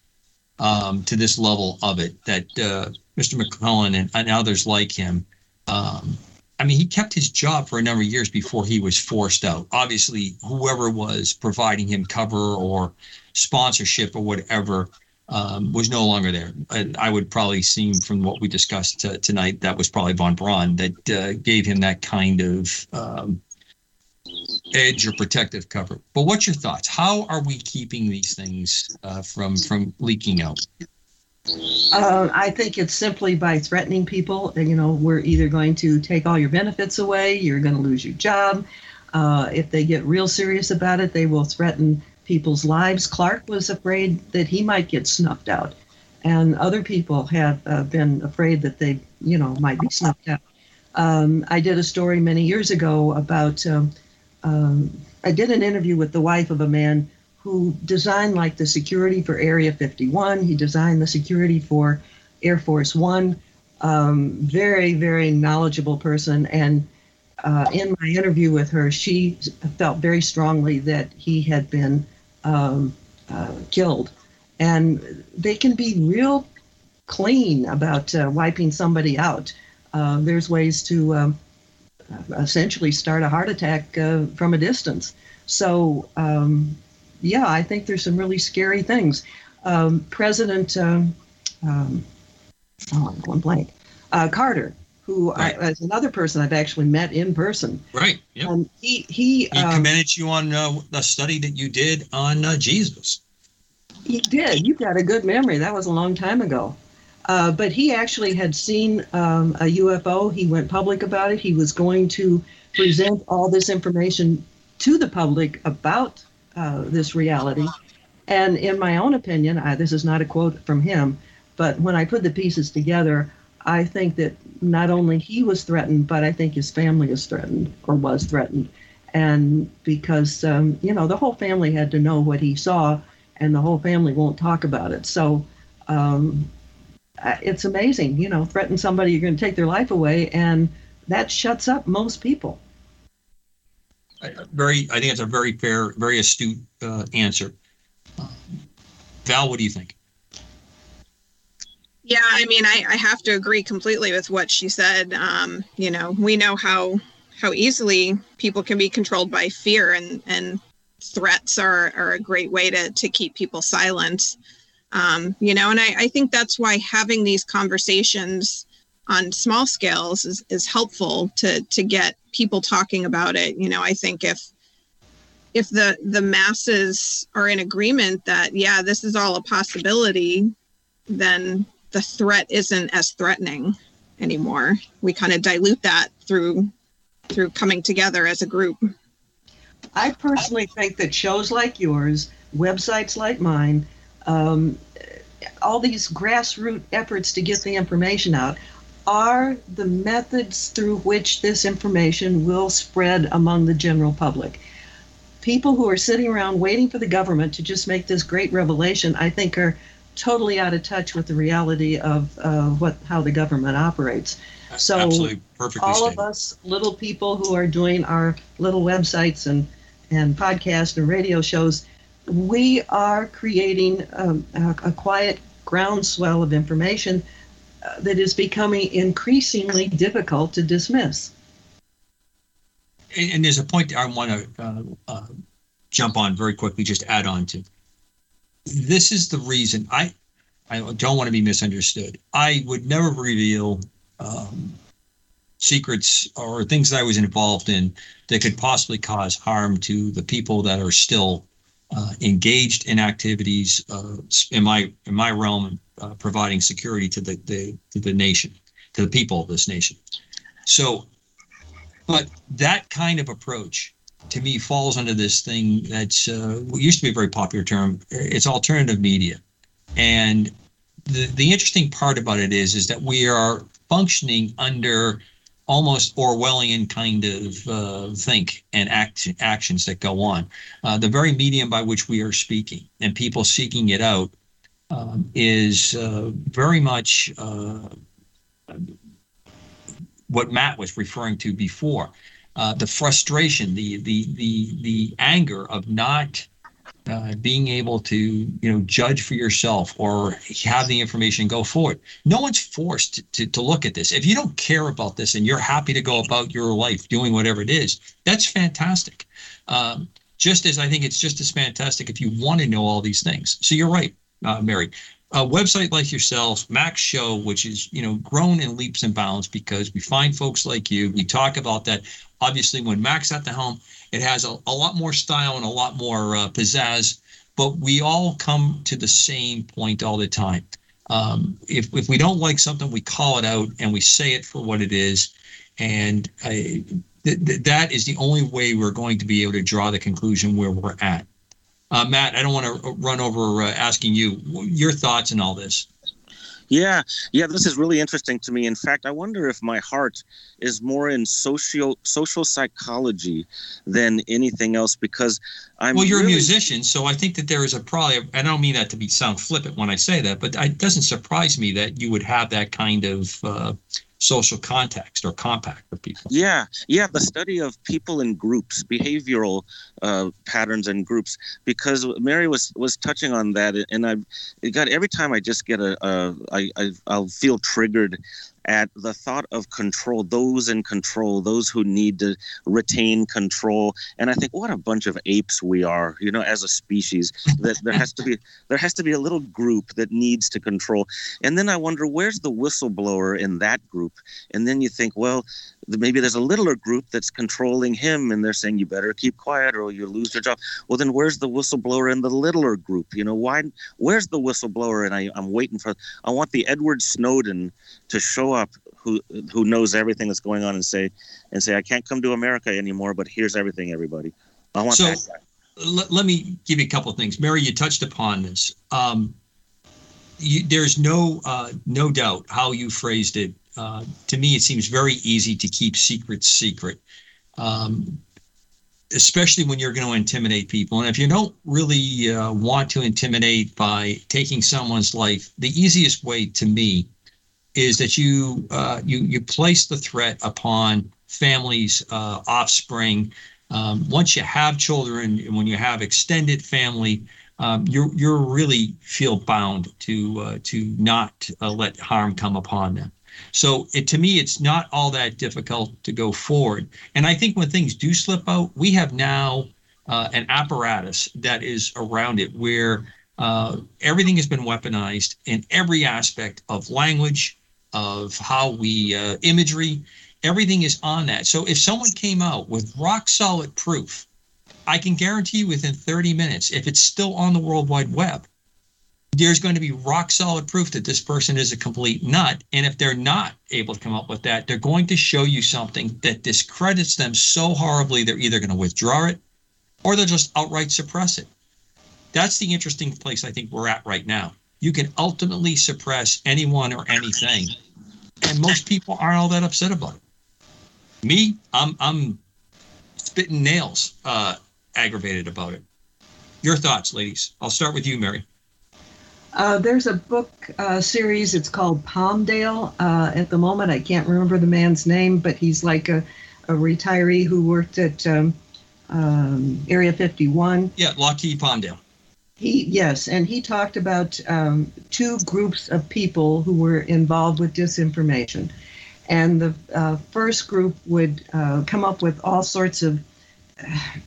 um, to this level of it that uh, Mr. McClelland and, and, others like him? Um, I mean, he kept his job for a number of years before he was forced out. Obviously, whoever was providing him cover or sponsorship or whatever um, was no longer there. And I would probably seem from what we discussed tonight that was probably von Braun that uh, gave him that kind of um, edge or protective cover. But what's your thoughts? How are we keeping these things uh, from from leaking out? Uh, I think it's simply by threatening people. You know, we're either going to take all your benefits away, you're going to lose your job. Uh, if they get real serious about it, they will threaten people's lives. Clark was afraid that he might get snuffed out, and other people have uh, been afraid that they, you know, might be snuffed out. Um, I did a story many years ago about. Um, um, I did an interview with the wife of a man who designed like the security for Area 51. He designed the security for Air Force One. Um, very, very knowledgeable person. And uh, in my interview with her, she felt very strongly that he had been um, uh, killed. And they can be real clean about uh, wiping somebody out. Uh, there's ways to um, essentially start a heart attack uh, from a distance. So, um, yeah, I think there's some really scary things. Um, President, um, um, oh, I'm going blank, uh, Carter, who right. I, is another person I've actually met in person. Right. Yeah. Um, he he, he um, commended you on uh, the study that you did on uh, Jesus. He did. You got a good memory. That was a long time ago. Uh, but he actually had seen um, a UFO. He went public about it. He was going to present all this information to the public about uh, this reality. And in my own opinion, I, this is not a quote from him, but when I put the pieces together, I think that not only he was threatened, but I think his family is threatened or was threatened. And because, um, you know, the whole family had to know what he saw, and the whole family won't talk about it. So um, it's amazing, you know, threaten somebody, you're going to take their life away, and that shuts up most people. Very, I think it's a very fair, very astute uh, answer. Val, what do you think? Yeah, I mean, I, I have to agree completely with what she said. Um, you know, we know how how easily people can be controlled by fear, and and threats are are a great way to to keep people silent. Um, you know, and I, I think that's why having these conversations on small scales is, is helpful to to get people talking about it. You know, I think if if the the masses are in agreement that yeah, this is all a possibility, then the threat isn't as threatening anymore. We kind of dilute that through through coming together as a group. I personally think that shows like yours, websites like mine, um, all these grassroots efforts to get the information out are the methods through which this information will spread among the general public. People who are sitting around waiting for the government to just make this great revelation, I think, are totally out of touch with the reality of uh, what how the government operates. So Absolutely. Perfectly all stated. of us little people who are doing our little websites and and podcasts and radio shows, we are creating um, a, a quiet groundswell of information uh, that is becoming increasingly difficult to dismiss. And, and there's a point I want to uh, uh, jump on very quickly, just add on to. This is the reason I I don't want to be misunderstood. I would never reveal um, secrets or things that I was involved in that could possibly cause harm to the people that are still uh, engaged in activities uh, in my in my realm, uh, providing security to the, the to the nation, to the people of this nation. So, but that kind of approach to me falls under this thing that's uh, used to be a very popular term. It's alternative media, and the the interesting part about it is is that we are functioning under almost Orwellian kind of uh, think and act, actions that go on. Uh, the very medium by which we are speaking and people seeking it out um, is uh, very much uh, what Matt was referring to before. Uh, the frustration, the the the the anger of not uh, being able to you know judge for yourself or have the information go forward. No one's forced to, to, to, look at this. If you don't care about this and you're happy to go about your life doing whatever it is that's fantastic. Um, just as i think it's just as fantastic if you want to know all these things. So you're right uh, mary a website like yourself, Mack's Show, which is you know grown in leaps and bounds because we find folks like you. We talk about that. Obviously, when Mack's at the helm, it has a, a lot more style and a lot more uh, pizzazz, but we all come to the same point all the time. Um, if, if we don't like something, we call it out and we say it for what it is. And I, th- th- that is the only way we're going to be able to draw the conclusion where we're at. Uh, Matt, I don't want to run over uh, asking you your thoughts on all this. Yeah, yeah, this is really interesting to me. In fact, I wonder if my heart is more in social social psychology than anything else because I'm. Well, you're really... a musician, so I think that there is a probably. I don't mean that to be sound flippant when I say that, but it doesn't surprise me that you would have that kind of uh, social context or compact with people. Yeah, yeah, the study of people in groups, behavioral uh, patterns and groups, because Mary was was touching on that, and I, got every time I just get a, a I, I I'll feel triggered at the thought of control, those in control, those who need to retain control. And I think what a bunch of apes we are, you know, as a species. That there has to be there has to be a little group that needs to control. And then I wonder where's the whistleblower in that group? And then you think, well, maybe there's a littler group that's controlling him and they're saying you better keep quiet or you lose your job. Well then where's the whistleblower in the littler group? You know why where's the whistleblower? And I, i'm waiting for i want the edward snowden to show up who who knows everything that's going on and say and say i can't come to america anymore but here's everything everybody. I want so, that guy. Let, let me give you a couple of things. Mary you touched upon this. Um, you, there's no uh, no doubt how you phrased it uh, to me, it seems very easy to keep secrets secret, um, especially when you're going to intimidate people. And if you don't really uh, want to intimidate by taking someone's life, the easiest way to me is that you uh, you you place the threat upon families, uh, offspring. Um, once you have children, and when you have extended family, um, you you really feel bound to uh, to not let harm come upon them. So it, to me, it's not all that difficult to go forward. And I think when things do slip out, we have now uh, an apparatus that is around it where uh, everything has been weaponized in every aspect of language, of how we uh, imagery, everything is on that. So if someone came out with rock solid proof I can guarantee you within 30 minutes, if it's still on the World Wide Web, there's going to be rock solid proof that this person is a complete nut. And if they're not able to come up with that, they're going to show you something that discredits them so horribly, they're either going to withdraw it or they'll just outright suppress it. That's the interesting place I think we're at right now. You can ultimately suppress anyone or anything, and most people aren't all that upset about it. Me, I'm I'm spitting nails uh, aggravated about it. Your thoughts, ladies. I'll start with you, Mary. Uh, there's a book uh, series. It's called Palmdale. Uh, at the moment, I can't remember the man's name, but he's like a, a retiree who worked at um, um, Area 51. Yeah, Lockheed Palmdale. He yes, and he talked about um, two groups of people who were involved with disinformation, and the uh, first group would uh, come up with all sorts of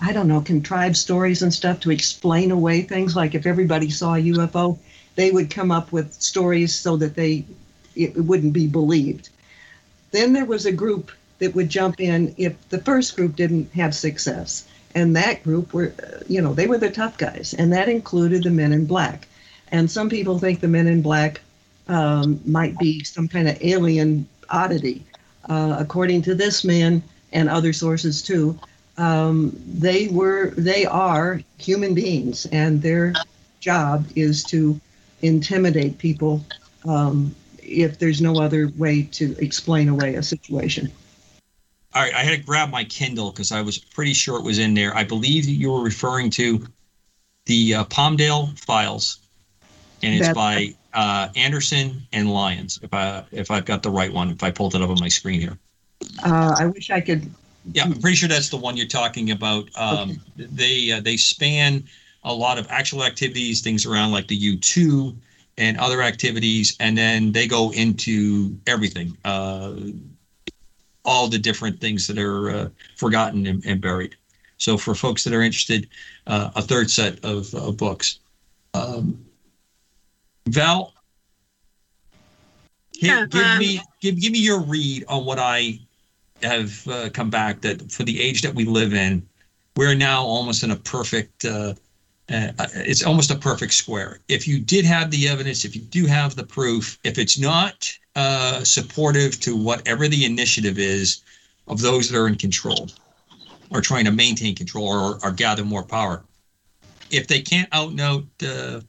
I don't know, contrived stories and stuff to explain away things. Like if everybody saw a UFO, they would come up with stories so that they it wouldn't be believed. Then there was a group that would jump in if the first group didn't have success, and that group were, you know, they were the tough guys, and that included the Men in Black. And some people think the Men in Black um, might be some kind of alien oddity. Uh, according to this man and other sources too, um, they were they are human beings and their job is to intimidate people um, if there's no other way to explain away a situation all right i had to grab my kindle because i was pretty sure it was in there i believe you were referring to the uh, palmdale files and it's That's, by uh, anderson and lyons if i if i've got the right one if i pulled it up on my screen here uh, i wish i could yeah, I'm pretty sure that's the one you're talking about. Um, okay. They uh, they span a lot of actual activities, things around like the U2 and other activities, and then they go into everything, uh, all the different things that are uh, forgotten and, and, buried. So for folks that are interested, uh, a third set of, of books. Um, Val, yeah, give um, me give give me your read on what I have uh, come back that for the age that we live in, we're now almost in a perfect. Uh, it's almost a perfect square. If you did have the evidence, if you do have the proof, if it's not uh, supportive to whatever the initiative is of those that are in control or trying to maintain control or, or gather more power, if they can't out and uh,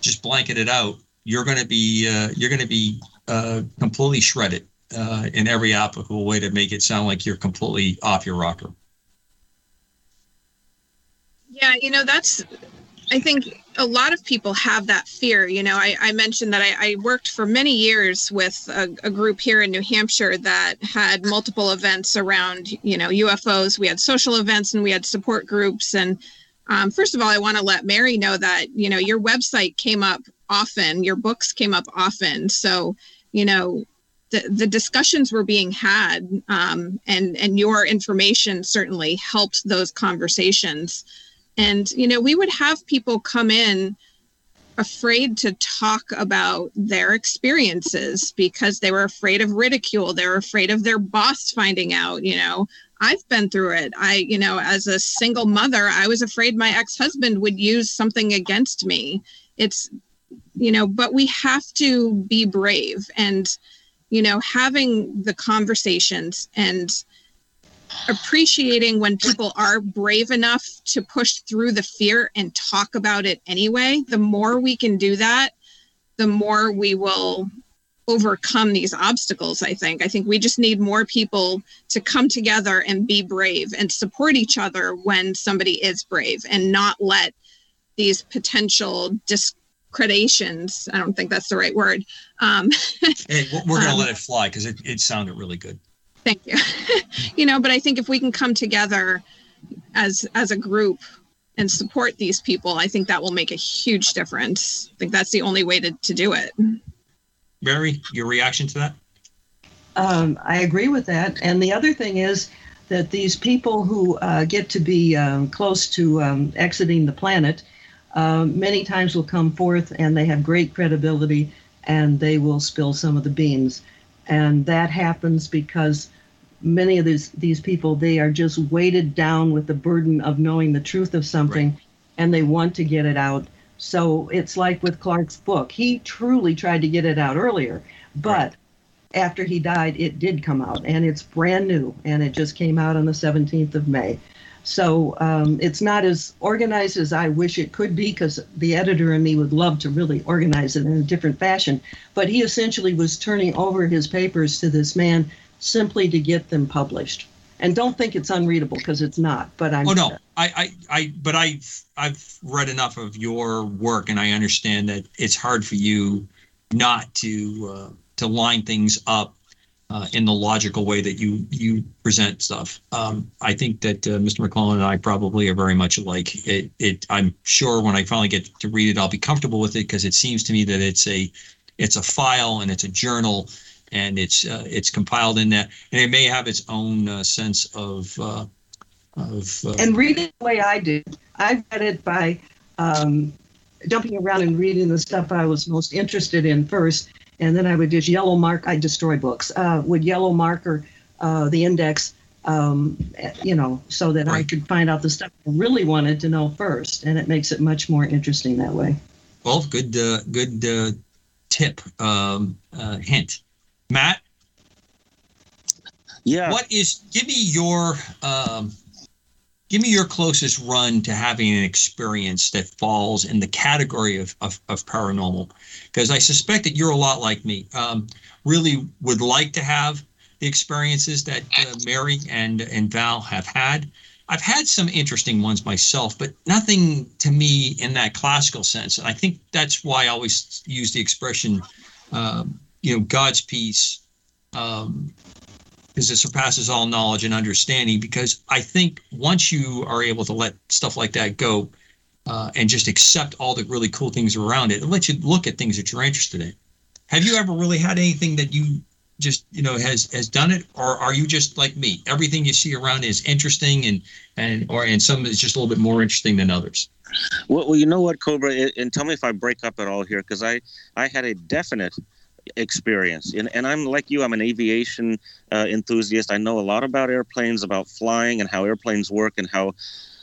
just blanket it out, you're going to be uh, you're going to be uh, completely shredded uh, in every applicable way to make it sound like you're completely off your rocker. Yeah, you know, that's, I think a lot of people have that fear. You know, I, I mentioned that I, I, worked for many years with a, a, group here in New Hampshire that had multiple events around, you know, UFOs. We had social events and we had support groups. And um, first of all, I want to let Mary know that, you know, your website came up often, your books came up often. So, you know, the, the discussions were being had um, and and your information certainly helped those conversations and you know we would have people come in afraid to talk about their experiences because they were afraid of ridicule. They were afraid of their boss finding out you know. I've been through it. I you know as a single mother i was afraid my ex-husband would use something against me. It's you know but we have to be brave and you know having the conversations and appreciating when people are brave enough to push through the fear and talk about it anyway the more we can do that the more we will overcome these obstacles i think i think we just need more people to come together and be brave and support each other when somebody is brave and not let these potential dis- Credations. I don't think that's the right word. Um, hey, we're going to um, let it fly because it, it sounded really good. Thank you. you know, but I think if we can come together as as a group and support these people, I think that will make a huge difference. I think that's the only way to, to do it. Mary, your reaction to that? Um, I agree with that. And the other thing is that these people who uh, get to be um, close to um, exiting the planet um, many times will come forth and they have great credibility and they will spill some of the beans. And that happens because many of these, these people, they are just weighted down with the burden of knowing the truth of something right. and they want to get it out. So it's like with Clark's book. He truly tried to get it out earlier, but right after he died, it did come out, and it's brand new, and it just came out on the 17th of May. So um, it's not as organized as I wish it could be, because the editor and me would love to really organize it in a different fashion. But he essentially was turning over his papers to this man simply to get them published. And don't think it's unreadable because it's not. But I'm. Oh no, I, I, I, but I, I've read enough of your work, and I understand that it's hard for you not to. Uh, to line things up uh, in the logical way that you you present stuff. Um, I think that uh, Mr. McClelland and I probably are very much alike. It, it I'm sure when I finally get to read it, I'll be comfortable with it because it seems to me that it's a it's a file and it's a journal and it's uh, it's compiled in that and it may have its own uh, sense of uh, of uh, and read it the way I do. I read it by um, jumping around and reading the stuff I was most interested in first and then I would just yellow mark. I destroy books. Uh, would yellow marker uh, the index, um, you know, so that right. I could find out the stuff I really wanted to know first, and it makes it much more interesting that way. Well, good, uh, good uh, tip, um, uh, hint, Matt. Yeah. What is? Give me your. Um, give me your closest run to having an experience that falls in the category of, of, of paranormal because i suspect that you're a lot like me. Um, really would like to have the experiences that uh, mary and, and val have had. I've had some interesting ones myself but nothing to me in that classical sense. And i think that's why i always use the expression um, you know god's peace um, because it surpasses all knowledge and understanding. Because I think once you are able to let stuff like that go uh, and just accept all the really cool things around it, it lets you look at things that you're interested in. Have you ever really had anything that you just you know has has done it, or are you just like me? Everything you see around is interesting, and and or and some is just a little bit more interesting than others. Well, well you know what, Cobra, and tell me if I break up at all here, because I I had a definite experience. And, and I'm like you, I'm an aviation uh, enthusiast. I know a lot about airplanes, about flying and how airplanes work and how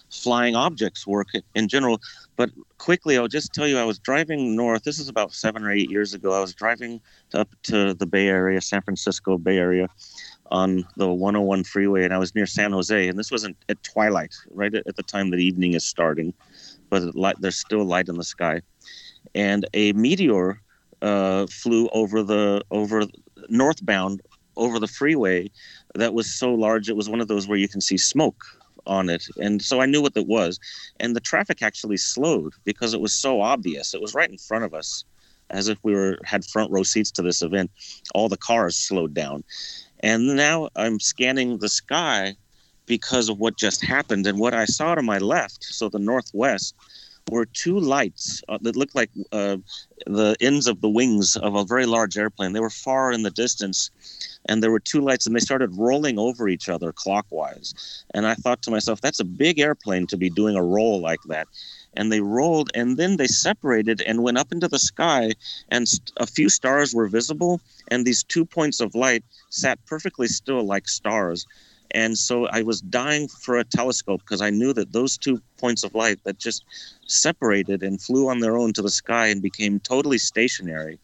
flying objects work in general. But quickly, I'll just tell you, I was driving north. This is about seven or eight years ago. I was driving up to the Bay Area, San Francisco Bay Area, on the 101 freeway, and I was near San Jose. And this wasn't at twilight, right at the time that evening is starting, but there's still light in the sky. And a meteor uh, flew over the over northbound over the freeway that was so large it was one of those where you can see smoke on it. And so i knew what it was. And the traffic actually slowed because it was so obvious. It was right in front of us as if we were had front row seats to this event. All the cars slowed down. And now i'm scanning the sky because of what just happened. And what i saw to my left so the northwest were two lights uh, that looked like uh, the ends of the wings of a very large airplane. They were far in the distance, and there were two lights, and they started rolling over each other clockwise. And I thought to myself, that's a big airplane to be doing a roll like that. And they rolled, and then they separated and went up into the sky, and a few stars were visible, and these two points of light sat perfectly still like stars and so I was dying for a telescope because I knew that those two points of light that just separated and flew on their own to the sky and became totally stationary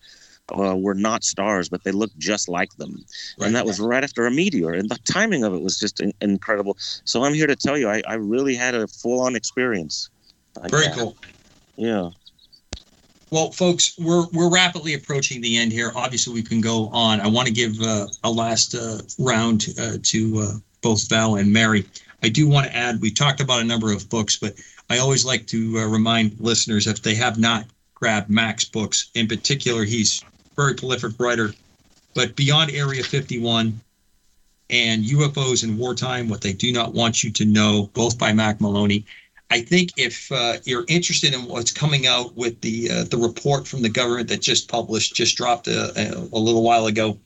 uh, were not stars, but they looked just like them. Right. And that was right after a meteor. And the timing of it was just in- incredible. So I'm here to tell you, I, I really had a full on experience. Very cool. Yeah. Well, folks, we're we're rapidly approaching the end here. Obviously, we can go on. I want to give uh, a last uh, round uh, to uh, both Val and Mary. I do want to add, we talked about a number of books, but I always like to uh, remind listeners if they have not grabbed Mack's books, in particular, he's very prolific writer, but Beyond Area 51 and UFOs in Wartime, What They Do Not Want You to Know, both by Mack Maloney. I think if uh, you're interested in what's coming out with the uh, the report from the government that just published, just dropped a, a, a little while ago,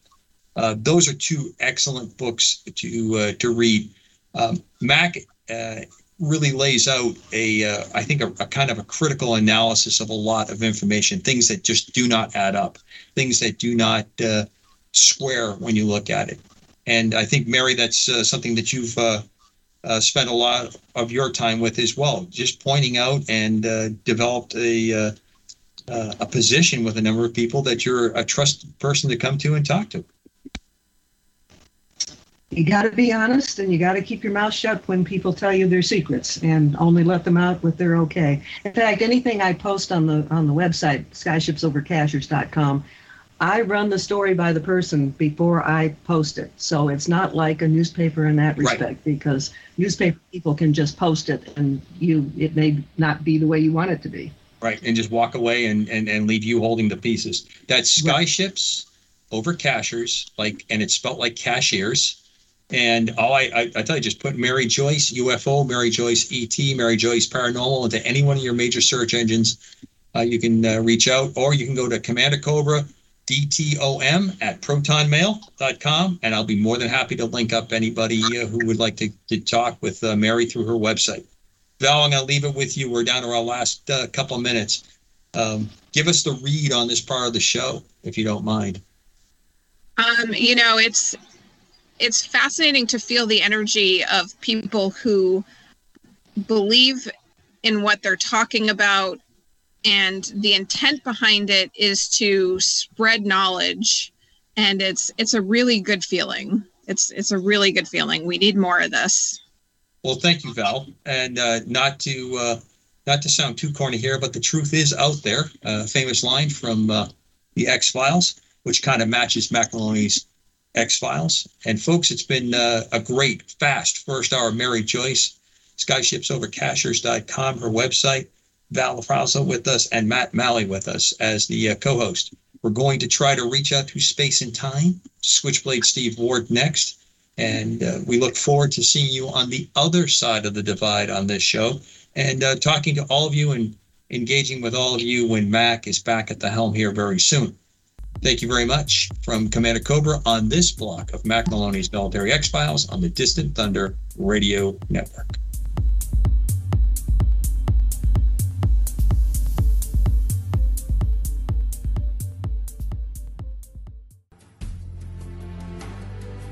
uh, those are two excellent books to uh, to read. Um, Mack uh, really lays out a, uh, I think, a, a, kind of a critical analysis of a lot of information, things that just do not add up, things that do not square when you look at it. And I think, Mary, that's something that you've uh, spent a lot of your time with as well, just pointing out and uh, developed a uh, uh, a position with a number of people that you're a trusted person to come to and talk to. You got to be honest, and you got to keep your mouth shut when people tell you their secrets, and only let them out when they're okay. In fact, anything I post on the on the website skyshipsovercashiers.com I run the story by the person before I post it. So it's not like a newspaper in that respect right. because newspaper people can just post it and you it may not be the way you want it to be. Right. And just walk away and, and, and leave you holding the pieces. That's skyships right. over Cashiers, like and it's spelled like cashiers. And all I, I, I tell you, just put Mary Joyce UFO, Mary Joyce ET, Mary Joyce Paranormal into any one of your major search engines. Uh, you can uh, reach out, or you can go to Commander Cobra dtom at protonmail.com and i'll be more than happy to link up anybody uh, who would like to, to talk with uh, mary through her website. Val i'm going to leave it with you. We're down to our last uh, couple of minutes. Um, give us the read on this part of the show if you don't mind. Um, you know it's it's fascinating to feel the energy of people who believe in what they're talking about and the intent behind it is to spread knowledge and it's it's a really good feeling. It's it's a really good feeling. We need more of this. Well thank you val. And uh, not to uh, not to sound too corny here but the truth is out there. Uh, famous line from uh, the x files which kind of matches Mack Maloney's x files and folks it's been uh, a great fast first hour mary joyce skyshipsovercashiers.com her website Val LaFraza with us and Matt Malley with us as the uh, co host. We're going to try to reach out to space and time. Switchblade Steve Ward next. And uh, we look forward to seeing you on the other side of the divide on this show and uh, talking to all of you and engaging with all of you when Mack is back at the helm here very soon. Thank you very much from Commander Cobra on this block of Mack Maloney's Military X Files on the Distant Thunder Radio Network.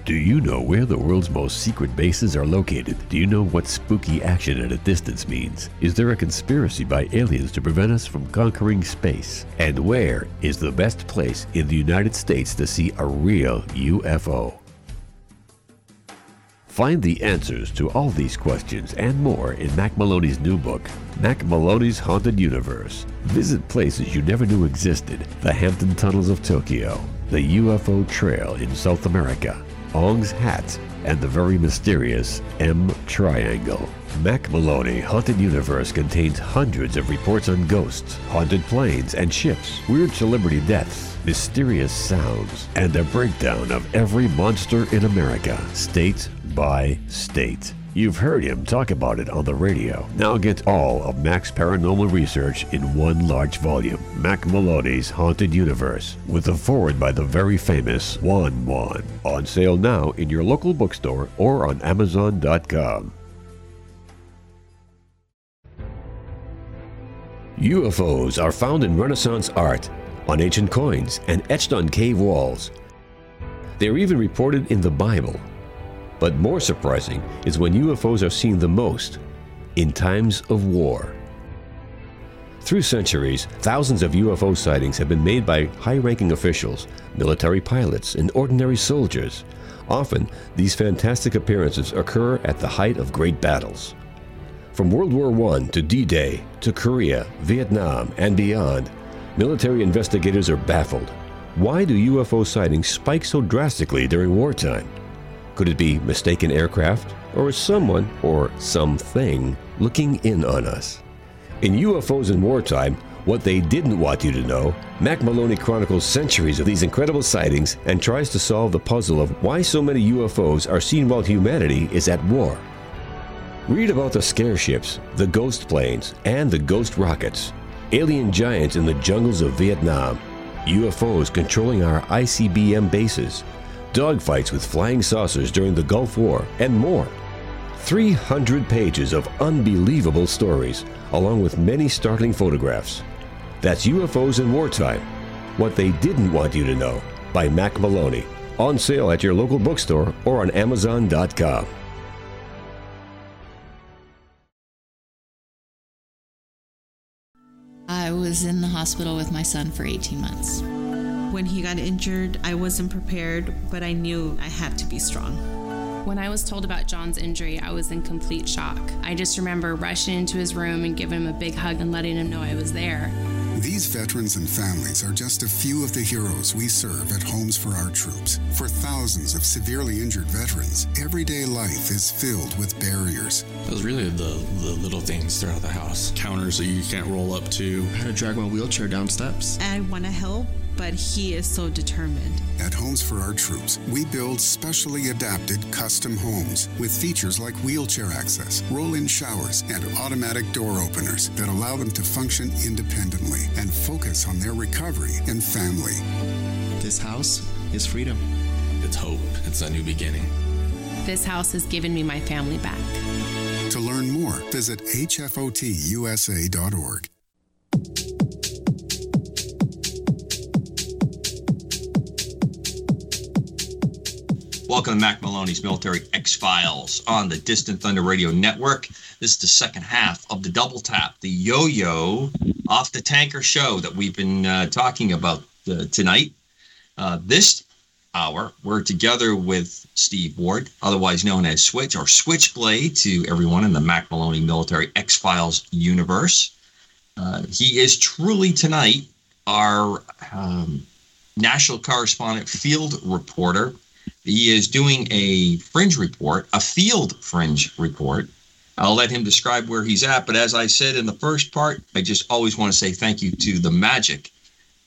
Do you know where the world's most secret bases are located? Do you know what spooky action at a distance means? Is there a conspiracy by aliens to prevent us from conquering space? And where is the best place in the United States to see a real UFO? Find the answers to all these questions and more in Mack Maloney's new book, Mack Maloney's Haunted Universe. Visit places you never knew existed the Hampton Tunnels of Tokyo, the UFO Trail in South America, Ong's Hat, and the very mysterious M Triangle. Mack Maloney Haunted Universe contains hundreds of reports on ghosts, haunted planes and ships, weird celebrity deaths, mysterious sounds, and a breakdown of every monster in America, state by state. You've heard him talk about it on the radio. Now get all of Mack's paranormal research in one large volume Mack Maloney's Haunted Universe, with a foreword by the very famous Juan Juan. On sale now in your local bookstore or on Amazon.com. UFOs are found in Renaissance art, on ancient coins, and etched on cave walls. They are even reported in the Bible but more surprising is when UFOs are seen the most in times of war. Through centuries, thousands of UFO sightings have been made by high ranking officials, military pilots, and ordinary soldiers. Often, these fantastic appearances occur at the height of great battles. From World War I to D Day to Korea, Vietnam, and beyond, military investigators are baffled. Why do UFO sightings spike so drastically during wartime? Could it be mistaken aircraft? Or is someone, or something, looking in on us? In UFOs in Wartime, what they didn't want you to know, Mack Maloney chronicles centuries of these incredible sightings and tries to solve the puzzle of why so many UFOs are seen while humanity is at war. Read about the scare ships, the ghost planes, and the ghost rockets, alien giants in the jungles of Vietnam, UFOs controlling our ICBM bases, dogfights with flying saucers during the Gulf War, and more. 300 pages of unbelievable stories, along with many startling photographs. That's UFOs in Wartime What They Didn't Want You to Know by Mack Maloney. On sale at your local bookstore or on Amazon.com. I was in the hospital with my son for 18 months. When he got injured, I wasn't prepared, but I knew I had to be strong. When I was told about John's injury, I was in complete shock. I just remember rushing into his room and giving him a big hug and letting him know I was there. These veterans and families are just a few of the heroes we serve at Homes for Our Troops. For thousands of severely injured veterans, everyday life is filled with barriers. It was really the, the little things throughout the house. Counters that you can't roll up to. How to drag my wheelchair down steps. I want to help, but he is so determined. At Homes for Our Troops, we build specially adapted custom homes with features like wheelchair access, roll in showers, and automatic door openers that allow them to function independently and focus on their recovery and family. This house is freedom. It's hope. It's a new beginning. This house has given me my family back. To learn more, visit hfotusa.org. Welcome to Mack Maloney's Military X Files on the Distant Thunder Radio Network. This is the second half of the double tap, the yo yo off the tanker show that we've been uh, talking about uh, tonight. Uh, this hour, we're together with Steve Ward, otherwise known as Switch or Switchblade to everyone in the Mack Maloney Military X Files universe. Uh, he is truly tonight our um, national correspondent field reporter he is doing a fringe report, a field fringe report. I'll let him describe where he's at. But as I said in the first part, I just always want to say thank you to the magic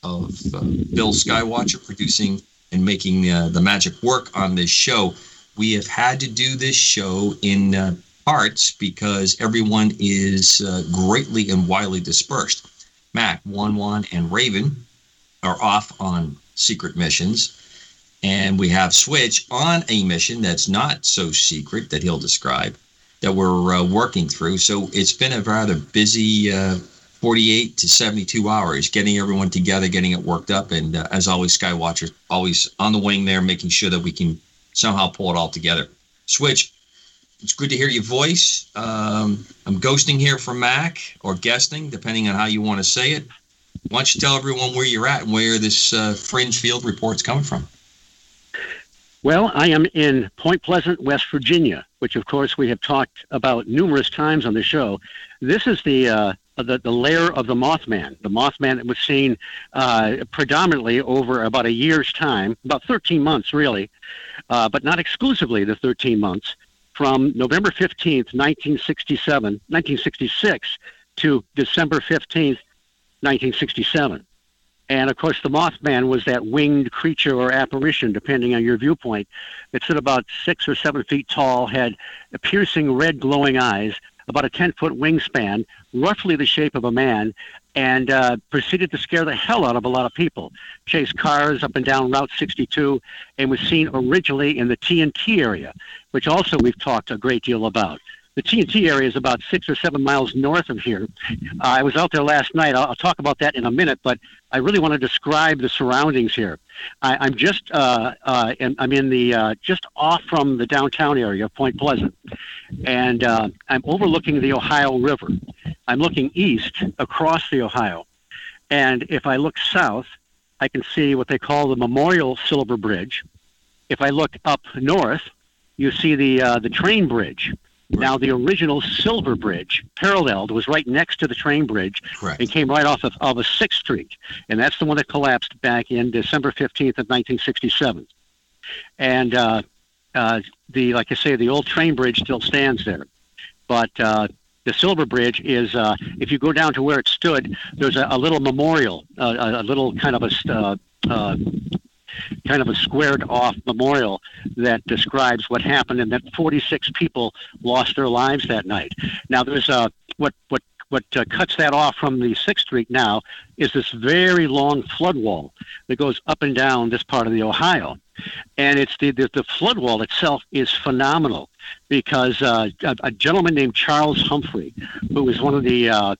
of uh, Bill Skywatcher producing and making uh, the magic work on this show. We have had to do this show in uh, parts because everyone is uh, greatly and widely dispersed. Mack, Wan Wan, and Raven are off on secret missions and we have Switch on a mission that's not so secret that he'll describe that we're uh, working through. So it's been a rather busy uh, 48 to 72 hours getting everyone together, getting it worked up. And uh, as always, Skywatcher always on the wing there, making sure that we can somehow pull it all together. Switch, it's good to hear your voice. Um, I'm ghosting here from Mack or guesting, depending on how you want to say it. Why don't you tell everyone where you're at and where this uh, fringe field report's coming from? Well, I am in Point Pleasant, West Virginia, which of course we have talked about numerous times on the show. This is the uh, the, the lair of the Mothman, the Mothman that was seen uh, predominantly over about a year's time, about 13 months really, uh, but not exclusively the 13 months, from November 15th, 1967, 1966 to December 15th, 1967. And of course, the Mothman was that winged creature or apparition, depending on your viewpoint, that stood about six or seven feet tall, had piercing red glowing eyes, about a 10 foot wingspan, roughly the shape of a man, and uh, proceeded to scare the hell out of a lot of people. Chased cars up and down Route 62 and was seen originally in the TNT area, which also we've talked a great deal about. The TNT area is about six or seven miles north of here. Uh, I was out there last night. I'll, I'll, talk about that in a minute, but I really want to describe the surroundings here. I, am just uh, uh, in, I'm in the uh, just off from the downtown area of Point Pleasant, and uh, I'm overlooking the Ohio River. I'm looking east across the Ohio, and if I look south, I can see what they call the Memorial Silver Bridge. If I look up north, you see the uh, the train bridge now, the original Silver Bridge, paralleled, was right next to the train bridge Correct. and came right off of, of a 6th Street. And that's the one that collapsed back in December 15th of 1967. And uh, uh, the, like I say, the old train bridge still stands there. But uh, the Silver Bridge is, uh, if you go down to where it stood, there's a, a little memorial, uh, a, a, little kind of a, uh, uh, kind of a squared off memorial that describes what happened and that 46 people lost their lives that night. Now, there's a what what what uh, cuts that off from the Sixth Street now is this very long flood wall that goes up and down this part of the Ohio, and it's the the, the flood wall itself is phenomenal because uh, a, a, gentleman named Charles Humphrey, who was one of the uh,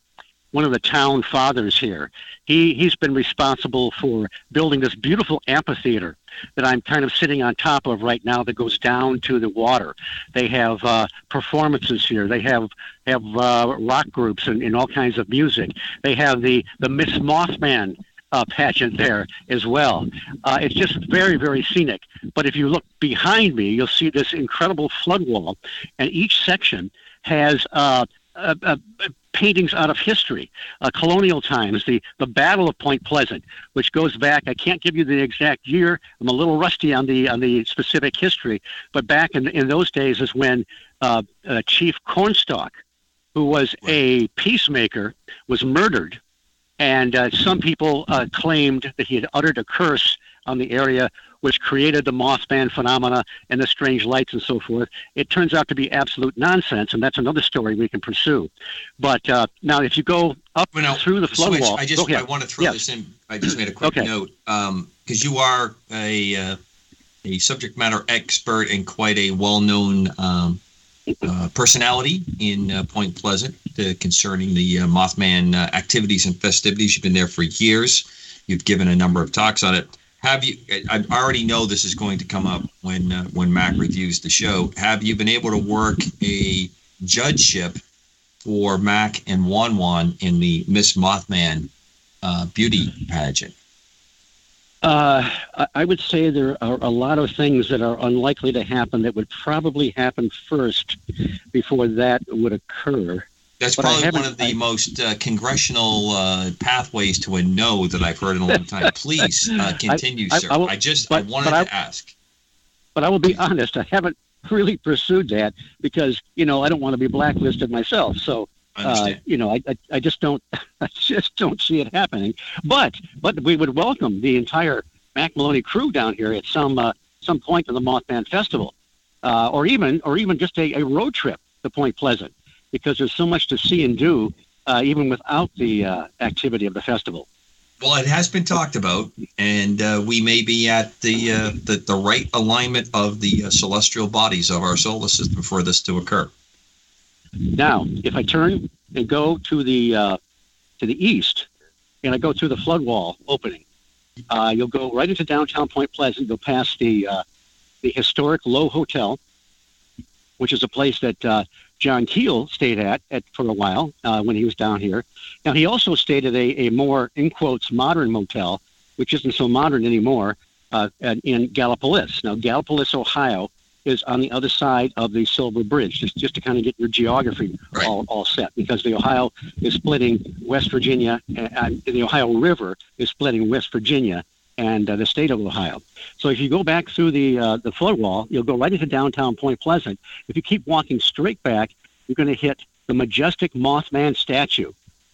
one of the town fathers here. He he's been responsible for building this beautiful amphitheater that I'm kind of sitting on top of right now that goes down to the water. They have uh, performances here. They have have uh, rock groups and, and all kinds of music. They have the the Miss Mothman uh, pageant there as well. Uh, it's just very, very scenic. But if you look behind me, you'll see this incredible flood wall, and each section has uh, uh, uh, paintings out of history, uh, colonial times, the, the Battle of Point Pleasant, which goes back. I can't give you the exact year. I'm a little rusty on the on the specific history, but back in in those days is when uh, uh, Chief Cornstalk, who was a peacemaker, was murdered, and uh, some people claimed that he had uttered a curse on the area which created the Mothman phenomena and the strange lights and so forth. It turns out to be absolute nonsense, and that's another story we can pursue. But uh, now, if you go up well, now, through the flood switch, wall, I just I want to throw yes. this in. I just made a quick okay. note because um, you are a uh, a subject matter expert and quite a well-known um, uh, personality in uh, Point Pleasant uh, concerning the uh, Mothman uh, activities and festivities. You've been there for years. You've given a number of talks on it have you i already know this is going to come up when uh, when Mack reviews the show have you been able to work a judgeship for Mack and wan wan in the miss mothman uh, beauty pageant uh, I would say there are a lot of things that are unlikely to happen that would probably happen first before that would occur. That's but probably one of the I, most uh, congressional uh, pathways to a no that I've heard in a long time. Please uh, continue, I, sir. I, will, I just but, I wanted to ask. But I will be honest, I haven't really pursued that because you know I don't want to be blacklisted myself. So uh, you know I, I, I just don't I just don't see it happening. But but we would welcome the entire Mack Maloney crew down here at some uh, some point in the Mothman Festival, uh, or even or even just a, a road trip to Point Pleasant because there's so much to see and do, uh, even without the uh, activity of the festival. Well, it has been talked about, and uh, we may be at the, uh, the, the right alignment of the uh, celestial bodies of our solar system for this to occur. Now, if I turn and go to the uh, to the east, and I go through the flood wall opening, you'll go right into downtown Point Pleasant. Go past the the historic Lowe Hotel, which is a place that John Keel stayed at, at for a while uh, when he was down here. Now, he also stayed at a, a more, in quotes, modern motel, which isn't so modern anymore, uh, in Gallipolis. Now, Gallipolis, Ohio, is on the other side of the Silver Bridge, just, just to kind of get your geography right. all, all set, because the Ohio is splitting West Virginia, and, and the Ohio River is splitting West Virginia and uh, the state of Ohio. So if you go back through the uh, the flood wall, you'll go right into downtown Point Pleasant. If you keep walking straight back, you're going to hit the majestic Mothman statue,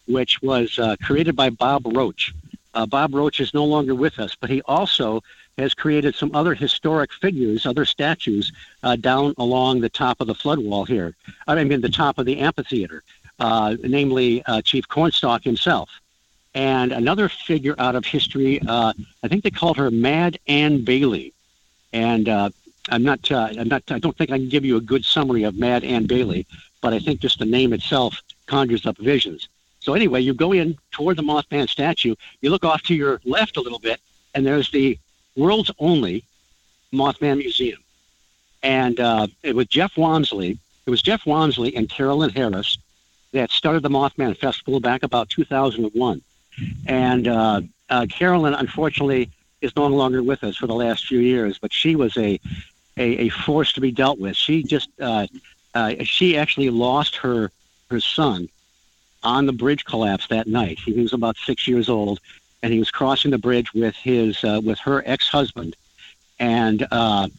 which was uh, created by Bob Roach. Uh, Bob Roach is no longer with us, but he also has created some other historic figures, other statues uh, down along the top of the flood wall here. I mean, the top of the amphitheater, uh, namely Chief Cornstalk himself and another figure out of history. Uh, I think they called her Mad Ann Bailey, and uh, I'm not. Uh, I'm not. I don't think I can give you a good summary of Mad Ann Bailey, but I think just the name itself conjures up visions. So anyway, you go in toward the Mothman statue. You look off to your left a little bit, and there's the world's only Mothman Museum. And uh, it was Jeff Wamsley. It was Jeff Wamsley and Carolyn Harris that started the Mothman Festival back about 2001. And uh, uh, Carolyn, unfortunately, is no longer with us for the last few years, but she was a a, a force to be dealt with. She just uh, uh, she actually lost her her son on the bridge collapse that night. He was about six years old, and he was crossing the bridge with his uh, with her ex husband, and uh,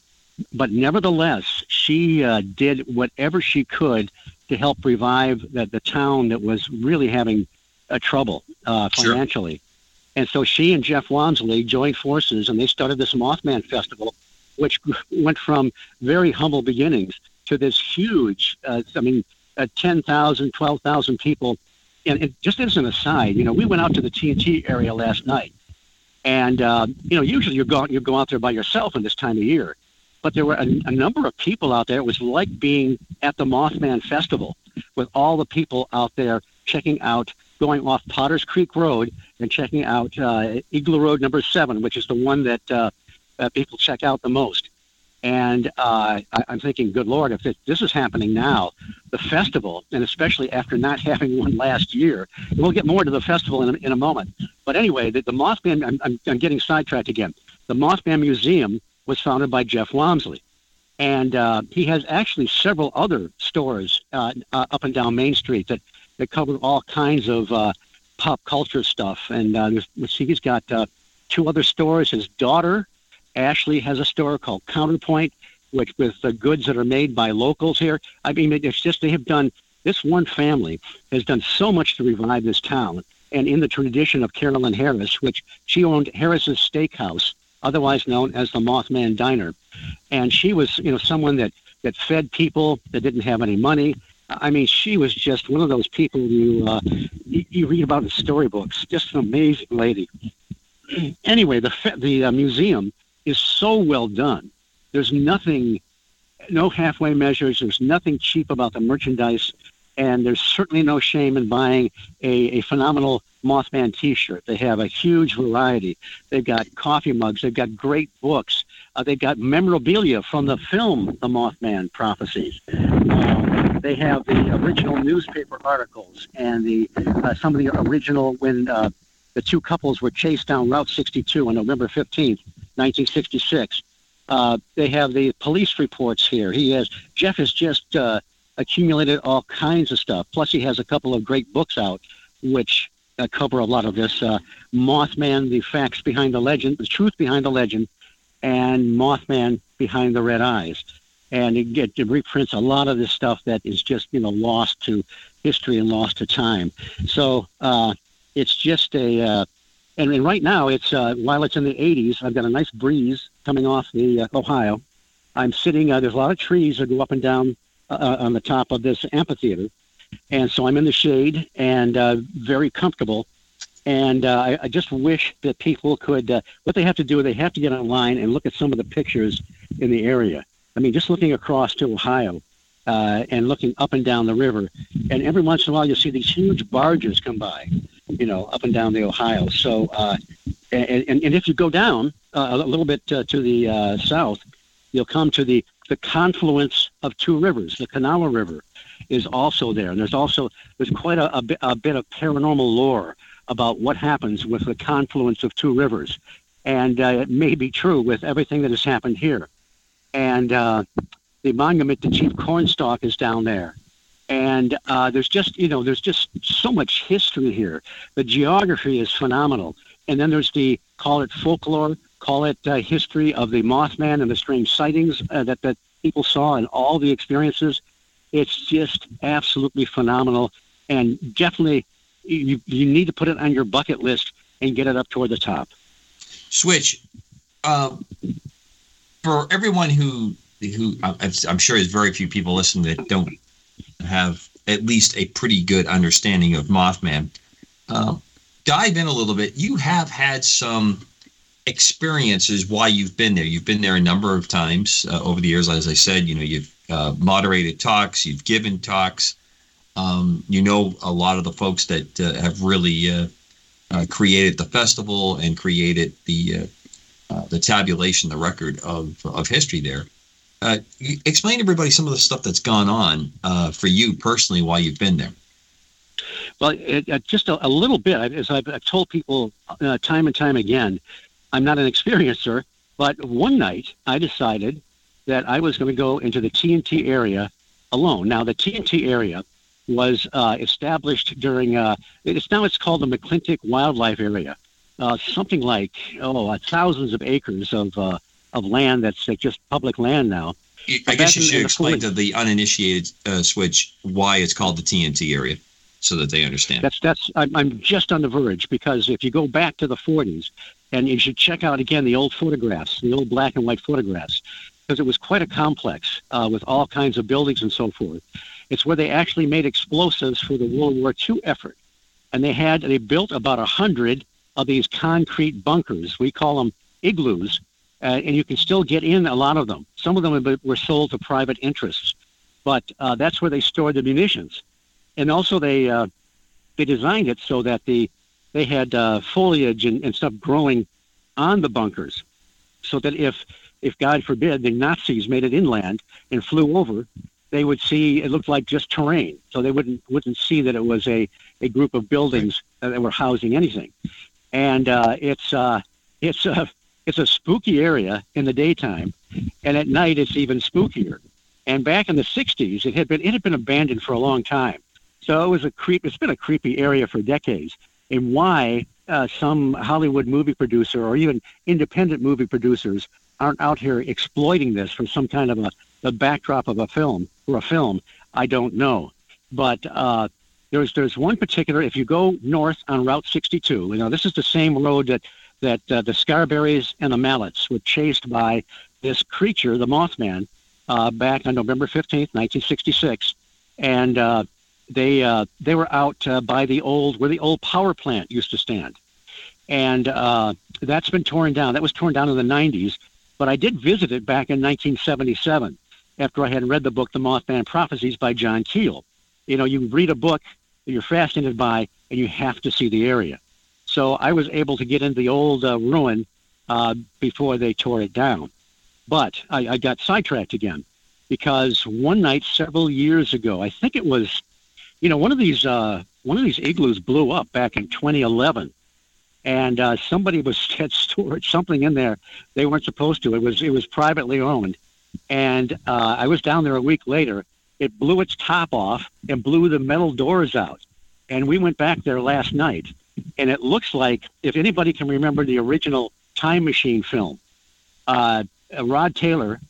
but nevertheless, she did whatever she could to help revive the, the town that was really having uh, trouble uh, financially. Sure. And so she and Jeff Wamsley joined forces and they started this Mothman Festival, which went from very humble beginnings to this huge, uh, I mean, uh, 10,000, 12,000 people. And, and, just as an aside, you know, we went out to the TNT area last night. And, uh, you know, usually you go, you go out there by yourself in this time of year. But there were a, a number of people out there. It was like being at the Mothman Festival with all the people out there checking out, going off Potters Creek Road and checking out uh, Eagle Road number seven, which is the one that uh, uh, people check out the most. And uh, I, am thinking, good Lord, if it, this is happening now, the festival, and especially after not having one last year, we'll get more to the festival in a, in a moment. But anyway, the, the Mothman, I'm, I'm, I'm getting sidetracked again. The Mothman Museum was founded by Jeff Wamsley. And uh, he has actually several other stores uh, uh, up and down Main Street that, that cover all kinds of uh, pop culture stuff. And uh, see, he's got uh, two other stores. His daughter, Ashley, has a store called Counterpoint, which with the goods that are made by locals here. I mean, it's just they have done, this one family has done so much to revive this town. And in the tradition of Carolyn Harris, which she owned Harris's Steakhouse otherwise known as the Mothman Diner. And she was, you know, someone that, that fed people that didn't have any money. I mean, she was just one of those people you, uh, you, read about in storybooks. Just an amazing lady. anyway, the, the uh, museum is so well done. There's nothing, no halfway measures. There's nothing cheap about the merchandise. And there's certainly no shame in buying a, a phenomenal Mothman T-shirt. They have a huge variety. They've got coffee mugs. They've got great books. Uh, they've got memorabilia from the film The Mothman Prophecies. Uh, they have the original newspaper articles and the uh, some of the original when uh, the two couples were chased down Route 62 on November 15th, 1966. Uh, they have the police reports here. He has Jeff has just uh, accumulated all kinds of stuff. Plus, he has a couple of great books out, which uh, cover a lot of this. Uh, Mothman, the facts behind the legend, the truth behind the legend, and Mothman behind the red eyes. And it, it, reprints a lot of this stuff that is just you know lost to history and lost to time. So uh, it's just a uh, and, and, right now it's uh, while it's in the 80s, I've got a nice breeze coming off the uh, Ohio. I'm sitting. Uh, there's a lot of trees that go up and down uh, on the top of this amphitheater, and so I'm in the shade and very comfortable. And I, I, just wish that people could. What they have to do, they have to get online and look at some of the pictures in the area. I mean, just looking across to Ohio uh, and looking up and down the river, and every once in a while you see these huge barges come by, you know, up and down the Ohio. So, uh, and, and, and if you go down uh, a little bit to the south, you'll come to the the confluence of two rivers, the Kanawha River is also there. And there's also there's quite a, a, bit, a bit of paranormal lore about what happens with the confluence of two rivers. And uh, it may be true with everything that has happened here. And uh, the monument to Chief Cornstalk is down there. And uh, there's just, you know, there's just so much history here. The geography is phenomenal. And then there's the, call it folklore, call it uh, history of the Mothman and the strange sightings uh, that, that people saw and all the experiences. It's just absolutely phenomenal, and definitely you, you need to put it on your bucket list and get it up toward the top. Switch. Uh, for everyone who who I'm sure there's very few people listening that don't have at least a pretty good understanding of Mothman. Uh, dive in a little bit. You have had some experiences why you've been there. You've been there a number of times uh, over the years. As I said, you know, you've uh, moderated talks, you've given talks. Um, you know a lot of the folks that uh, have really uh, uh, created the festival and created the Uh, the tabulation, the record of of history there. Uh, explain to everybody some of the stuff that's gone on uh, for you personally while you've been there. Well, it, it, just a, a, little bit, as I've, I've told people time and time again, I'm not an experiencer, but one night I decided that I was going to go into the TNT area alone. Now, the TNT area was uh, established during, uh, it's now it's called the McClintic Wildlife Area. Uh, something like, oh, uh, thousands of acres of, uh, of land that's just public land now. I guess you should explain to the uninitiated uh, switch why it's called the TNT area. so that they understand. That's that's I'm, I'm just on the verge because if you go back to the 40s, and you should check out again the old photographs, the old black and white photographs, because it was quite a complex uh, with all kinds of buildings and so forth. It's where they actually made explosives for the World War II effort, and they had they built about a hundred of these concrete bunkers. We call them igloos, uh, and you can still get in a lot of them. Some of them were sold to private interests, but uh, that's where they stored the munitions. And also they uh, they designed it so that the they had uh, foliage and, and stuff growing on the bunkers, so that if if God forbid the Nazis made it inland and flew over, they would see it looked like just terrain, so they wouldn't wouldn't see that it was a, a group of buildings that were housing anything. And uh, it's uh, it's a it's a spooky area in the daytime, and at night it's even spookier. And back in the '60s, it had been it had been abandoned for a long time, so it was a creep. It's been a creepy area for decades. And why uh, some Hollywood movie producer or even independent movie producers aren't out here exploiting this for some kind of a the backdrop of a film or a film, I don't know. But uh, there's there's one particular. If you go north on Route 62, you know this is the same road that that uh, the Scarberries and the Mallettes were chased by this creature, the Mothman, uh, back on November 15th, 1966, and uh, they uh, they were out uh, by the old where the old power plant used to stand, and uh, that's been torn down. That was torn down in the 90s, but I did visit it back in 1977 after I had read the book The Mothman Prophecies by John Keel. You know, you read a book that you're fascinated by, and you have to see the area. So I was able to get into the old uh, ruin uh, before they tore it down. But I, I got sidetracked again because one night several years ago, I think it was, you know, one of these uh, one of these igloos blew up back in 2011, and uh, somebody was had stored something in there they weren't supposed to. It was it was privately owned, and uh, I was down there a week later. It blew its top off and blew the metal doors out, and we went back there last night and it looks like if anybody can remember the original Time Machine film, uh, Rod Taylor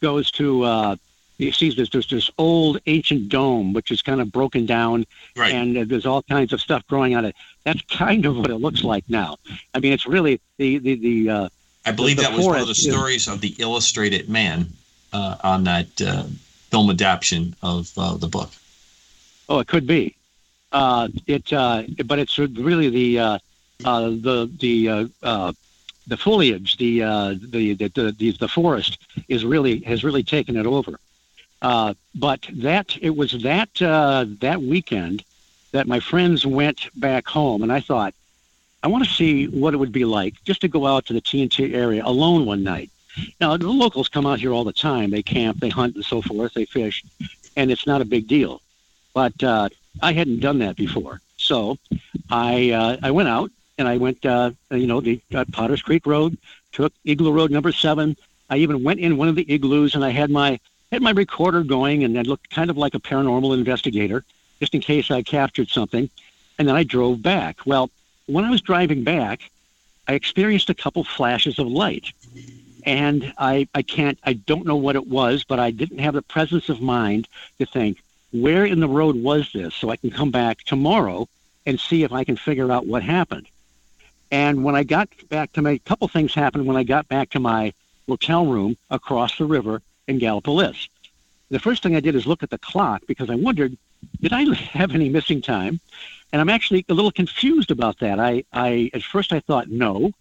goes to uh, he sees this there's this old ancient dome which is kind of broken down, right. and uh, there's all kinds of stuff growing on it. That's kind of what it looks like now. I mean, it's really the the the. Uh, I believe the, the that was one of the stories of the Illustrated Man uh, on that uh, film adaptation of uh, the book. Oh, it could be. Uh, it, uh, but it's really the uh, uh, the the uh, the foliage, the, the, the the the forest is really has really taken it over. But that it was that that weekend that my friends went back home, and I thought, I want to see what it would be like just to go out to the TNT area alone one night. Now the locals come out here all the time. They camp, they hunt, and so forth. They fish, and it's not a big deal. But uh, I hadn't done that before, so I uh, I went out and I went uh, you know the uh, Potter's Creek Road, took Igloo Road number seven. I even went in one of the igloos and I had my had my recorder going and I looked kind of like a paranormal investigator, just in case I captured something. And then I drove back. Well, when I was driving back, I experienced a couple flashes of light. And I, I can't, I don't know what it was, but I didn't have the presence of mind to think, where in the road was this so I can come back tomorrow and see if I can figure out what happened. And when I got back to my, a couple things happened when I got back to my hotel room across the river in Gallipolis. The first thing I did is look at the clock because I wondered, did I have any missing time? And I'm actually a little confused about that. I, I at first I thought no,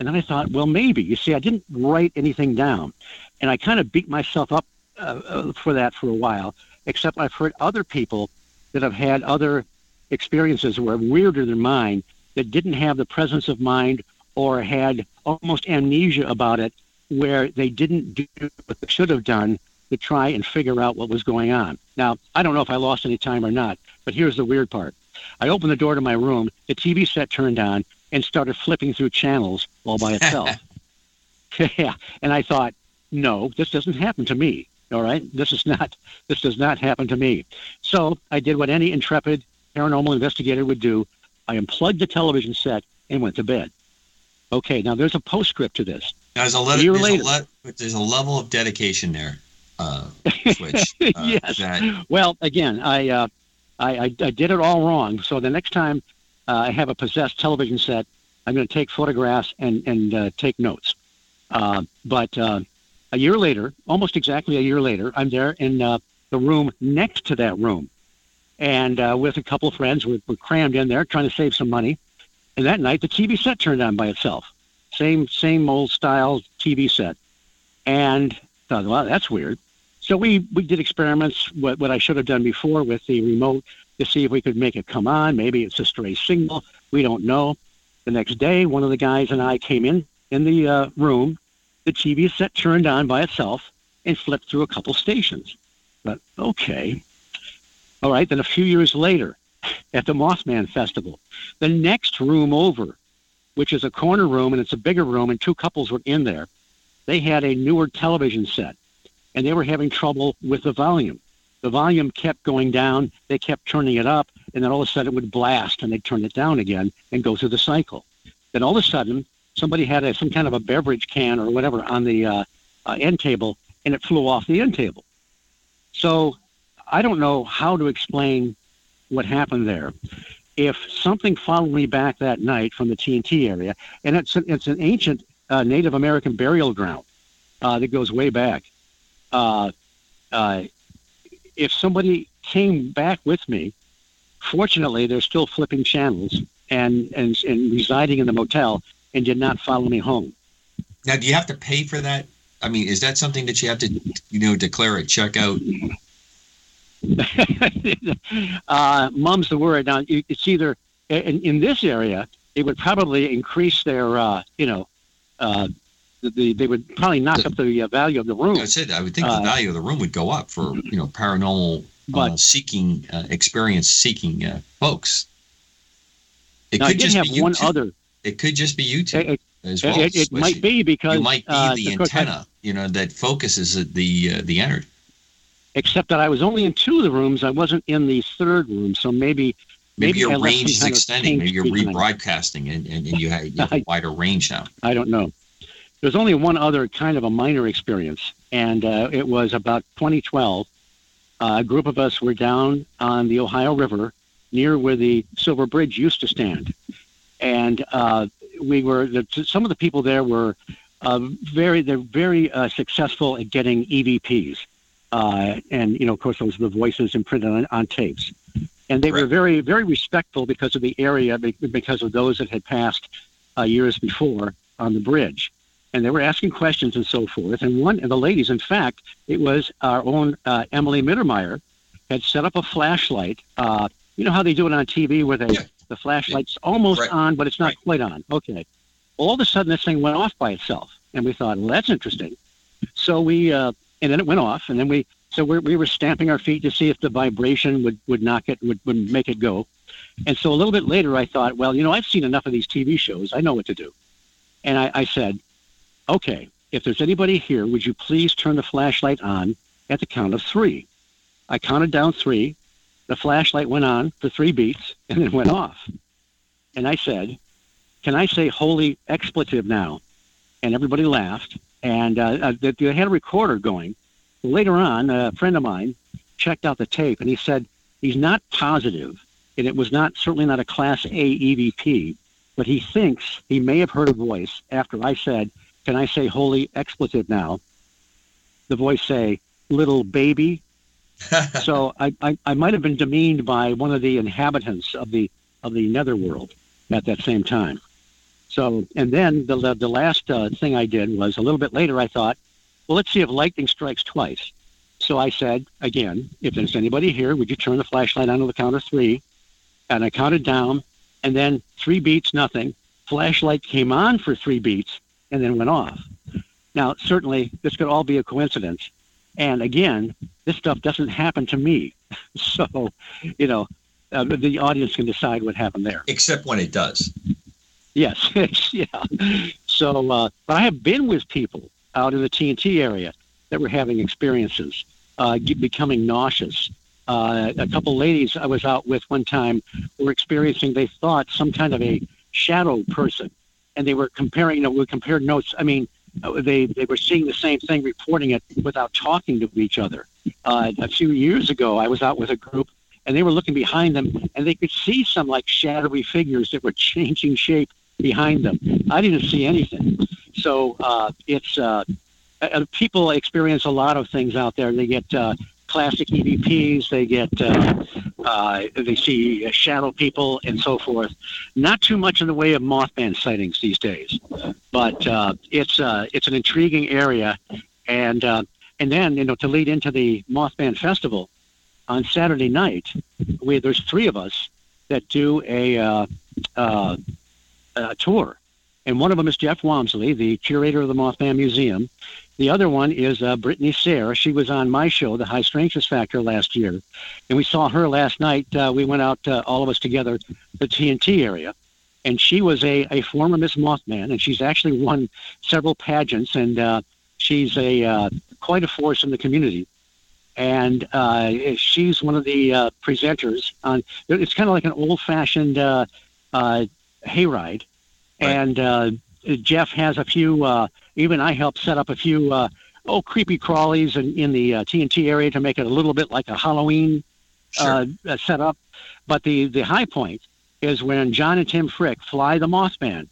and then I thought, well, maybe. You see, I didn't write anything down, and I kind of beat myself up uh, uh for that for a while except I've heard other people that have had other experiences that were weirder than mine that didn't have the presence of mind or had almost amnesia about it where they didn't do what they should have done to try and figure out what was going on. Now, I don't know if I lost any time or not, but here's the weird part. I opened the door to my room, the TV set turned on, and started flipping through channels all by itself. yeah, and I thought, no, this doesn't happen to me. All right, this is not this does not happen to me. So I did what any intrepid paranormal investigator would do. I unplugged the television set and went to bed. Okay, now there's a postscript to this. There's a, le- there's, a le- there's a level of dedication there. Uh, Switch, uh, yes. That... Well, again, I uh, I, I, I did it all wrong. So the next time uh, I have a possessed television set, I'm going to take photographs and and uh, take notes. Uh, but uh, a year later, almost exactly a year later, I'm there in uh, the room next to that room, and uh, with a couple of friends, we're, we're crammed in there trying to save some money. And that night, the TV set turned on by itself. Same same old style TV set, and thought, well, that's weird. So we we did experiments. What what I should have done before with the remote to see if we could make it come on. Maybe it's a stray signal. We don't know. The next day, one of the guys and I came in in the uh, room. The TV set turned on by itself and flipped through a couple stations. But okay, all right. Then a few years later, at the Mothman Festival, the next room over, which is a corner room and it's a bigger room, and two couples were in there. They had a newer television set, and they were having trouble with the volume the volume kept going down. They kept turning it up, and then all of a sudden it would blast, and they'd turn it down again and go through the cycle. Then all of a sudden, somebody had a, some kind of a beverage can or whatever on the uh, uh, end table, and it flew off the end table. So I don't know how to explain what happened there. If something followed me back that night from the TNT area, and it's an, it's an ancient uh, Native American burial ground uh, that goes way back. Uh, uh if somebody came back with me, fortunately, they're still flipping channels and, and, and residing in the motel and did not follow me home. Now, do you have to pay for that? I mean, is that something that you have to, you know, declare at checkout? uh, mum's the word. Now, it's either in, in this area, it would probably increase their, uh, you know, uh, the, they would probably knock the, up the uh, value of the room. I said I would think the uh, value of the room would go up for you know paranormal but, uh, seeking uh, experience seeking uh, folks. It could just have be one other. It could just be YouTube it, as well. It, it might be because you might be the antenna, you know, that focuses the the energy. Except that I was only in two of the rooms. I wasn't in the third room, so maybe Maybe, maybe your range is extending. Maybe you're rebroadcasting and, and, and you have, you have a wider range now. I don't know. There's only one other kind of a minor experience, and uh, it was about 2012. Uh, a group of us were down on the Ohio River near where the Silver Bridge used to stand. And uh, we were, the, some of the people there were uh, very, they're very uh, successful at getting EVPs. Uh, and, you know, of course, those are the voices imprinted on, on tapes. And they right. were very, very respectful because of the area, because of those that had passed years before on the bridge and they were asking questions and so forth. And one of the ladies, in fact, it was our own uh, Emily Mittermeier, had set up a flashlight. Uh, you know how they do it on TV where they, yeah. the flashlight's almost right. on, but it's not right. quite on. Okay. All of a sudden, this thing went off by itself. And we thought, well, that's interesting. So we, uh, and then it went off. And then we, so we, we were stamping our feet to see if the vibration would, would knock it, would, would make it go. And so a little bit later, I thought, well, you know, I've seen enough of these TV shows. I know what to do. And I, I said, okay, if there's anybody here, would you please turn the flashlight on at the count of three? I counted down three. The flashlight went on for three beats and then went off. And I said, Can I say holy expletive now? And everybody laughed. And uh, uh they had a recorder going. Later on, a friend of mine checked out the tape and he said he's not positive, and it was not certainly not a Class A EVP, but he thinks he may have heard a voice after I said, can I say holy expletive now? The voice say, little baby. so I, I, I might have been demeaned by one of the inhabitants of the of the netherworld at that same time. So, and then the the, the last uh, thing I did was a little bit later. I thought, well, let's see if lightning strikes twice. So I said again, if there's anybody here, would you turn the flashlight on to the count of three? And I counted down, and then three beats, nothing. Flashlight came on for three beats, and then went off. Now, certainly, this could all be a coincidence. And again, this stuff doesn't happen to me. so, you know, uh, the audience can decide what happened there. Except when it does. Yes, yeah. So, uh, but I have been with people out in the TNT area that were having experiences, uh, becoming nauseous. Uh, a couple ladies I was out with one time were experiencing, they thought, some kind of a shadow person and they were comparing, you know, we compared notes. I mean, uh, they, they were seeing the same thing, reporting it without talking to each other. Uh, a few years ago, I was out with a group, and they were looking behind them, and they could see some like shadowy figures that were changing shape behind them. I didn't see anything. So uh, it's uh, uh, people experience a lot of things out there. They get uh, classic EVPs, they get uh, uh, they see shadow people and so forth. Not too much in the way of Mothman sightings these days, but uh, it's uh, it's an intriguing area, and uh, and then you know to lead into the Mothman Festival on Saturday night, we there's three of us that do a, uh, uh, a tour, and one of them is Jeff Wamsley, the curator of the Mothman Museum. The other one is uh, Brittany Sayre. She was on my show, The High Strangeness Factor, last year, and we saw her last night. Uh, we went out, uh, all of us together, the TNT area, and she was a, a former Miss Mothman, and she's actually won several pageants, and uh, she's a uh, quite a force in the community. And uh, she's one of the uh, presenters on. It's kind of like an old-fashioned uh, uh, hayride, and uh, Jeff has a few. Even I helped set up a few uh, oh creepy crawlies in, in the uh, TNT area to make it a little bit like a Halloween uh, uh, setup. But the the high point is when John and Tim Frick fly the Mothman.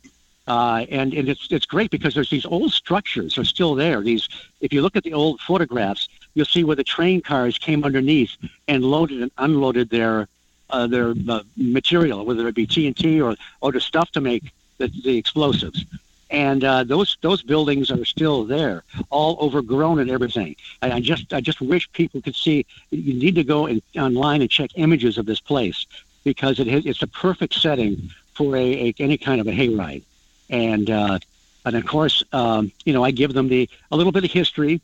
Uh, and and it's it's great because there's these old structures are still there. These if you look at the old photographs, you'll see where the train cars came underneath and loaded and unloaded their uh, their uh, material, whether it be TNT or or the stuff to make the, the explosives and uh, those those buildings are still there, all overgrown and everything. I, I just I just wish people could see. You need to go in, online and check images of this place because it is, it's a perfect setting for a, a any kind of a hayride, and uh, and of course um, you know I give them the a little bit of history,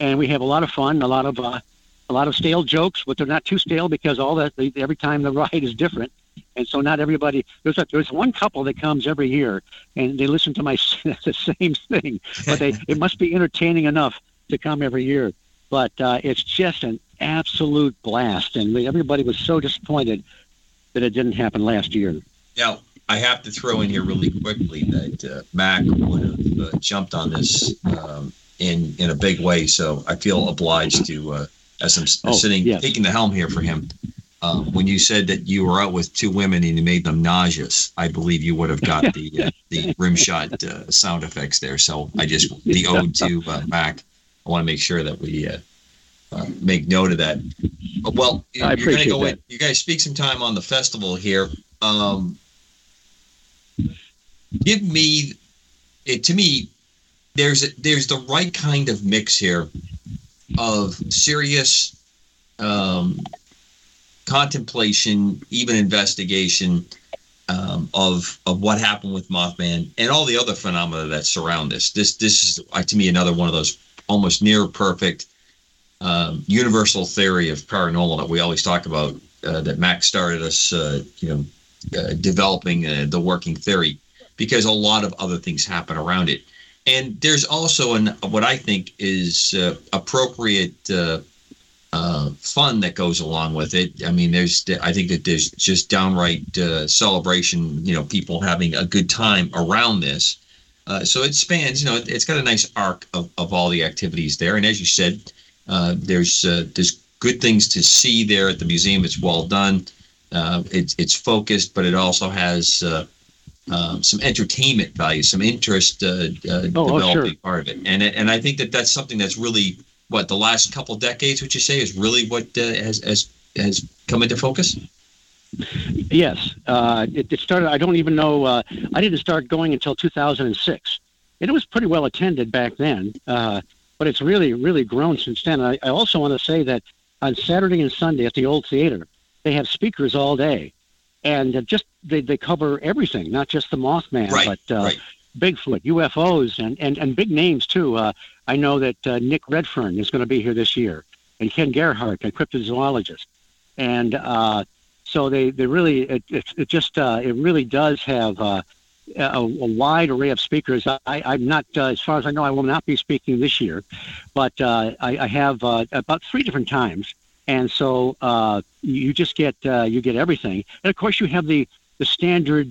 and we have a lot of fun, a lot of uh, a lot of stale jokes, but they're not too stale because all that every time the ride is different and so not everybody. There's a, there's one couple that comes every year, and they listen to my the same thing. But they it must be entertaining enough to come every year. But uh, it's just an absolute blast, and everybody was so disappointed that it didn't happen last year. Now, I have to throw in here really quickly that uh, Mack would have uh, jumped on this um, in in a big way. So I feel obliged to, uh, as I'm oh, sitting yes. taking the helm here for him, um, when you said that you were out with two women and you made them nauseous, I believe you would have got the uh, the rim shot uh, sound effects there. So I just the ode to uh, Mack. I want to make sure that we uh, uh, make note of that. Well, I you're going to go that. in. You guys speak some time on the festival here. Um, give me it to me. There's a, there's the right kind of mix here of serious um, contemplation, even investigation um, of of what happened with Mothman and all the other phenomena that surround this. This this is uh, to me another one of those almost near perfect um, universal theory of paranormal that we always talk about. Uh, that Max started us, uh, you know, uh, developing uh, the working theory because a lot of other things happen around it. And there's also an what I think is appropriate uh, fun that goes along with it. I mean, there's I think that there's just downright uh, celebration. You know, people having a good time around this. Uh, so it spans. You know, it's got a nice arc of, of all the activities there. And as you said, uh, there's uh, there's good things to see there at the museum. It's well done. Uh, it's it's focused, but it also has. Um, some entertainment value, some interest uh, uh, oh, developing oh, sure. part of it, and and I think that that's something that's really what the last couple decades would you say is really what uh, has, has has come into focus? Yes. Uh, it, it, started i don't even know uh, i didn't start going until 2006 and it was pretty well attended back then uh, but it's really really grown since then. I, I also want to say that on saturday and sunday at the old theater they have speakers all day. And just they, they cover everything not just the mothman right, but uh, right. bigfoot ufos and, and, and big names too. Uh, I know that uh, Nick Redfern is going to be here this year, and Ken Gerhard, a cryptozoologist, and uh, so they they really it, it, it just uh, it really does have uh, a, a, wide array of speakers. I, I'm not, uh, as far as I know, I will not be speaking this year, but uh, I, I have about three different times, and so you just get you get everything, and of course you have the the standard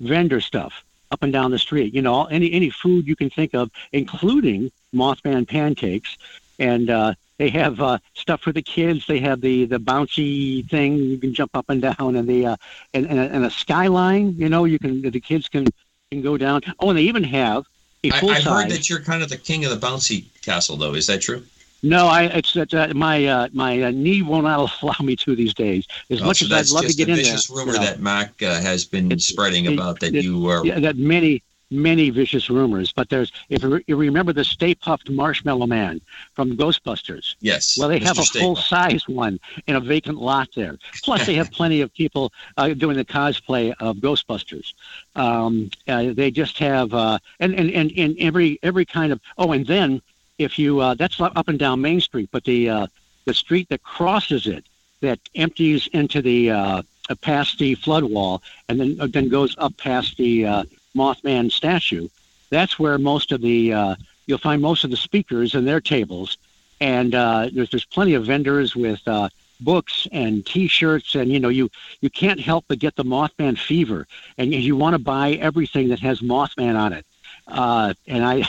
vendor stuff up and down the street. You know, any any food you can think of, including Mothman pancakes. And uh, they have uh, stuff for the kids. They have the the bouncy thing you can jump up and down, and the uh, and, and, a, and a skyline. You know, you can the kids can can go down. Oh, and they even have a full I, I've heard that you're kind of the king of the bouncy castle, though. Is that true? No, I it's uh, my uh, my uh, knee will not allow me to these days. As oh, much so as I'd love to get in there. vicious rumor you know, that Mack uh, has been spreading it, about that it, you are. Yeah, that many many vicious rumors. But there's if you remember the Stay Puft Marshmallow Man from Ghostbusters. Yes. Well, they Mr. have a full size one in a vacant lot there. Plus, they have plenty of people uh, doing the cosplay of Ghostbusters. Um, uh, they just have uh, and, and and and every every kind of oh, and then if you uh, that's up and down Main Street, but the uh, the street that crosses it that empties into the uh, past the flood wall and then uh, then goes up past the uh, Mothman statue. That's where most of the uh, you'll find most of the speakers and their tables, and uh, there's there's plenty of vendors with uh, books and T-shirts, and you know you you can't help but get the Mothman fever, and you want to buy everything that has Mothman on it. Uh, and I,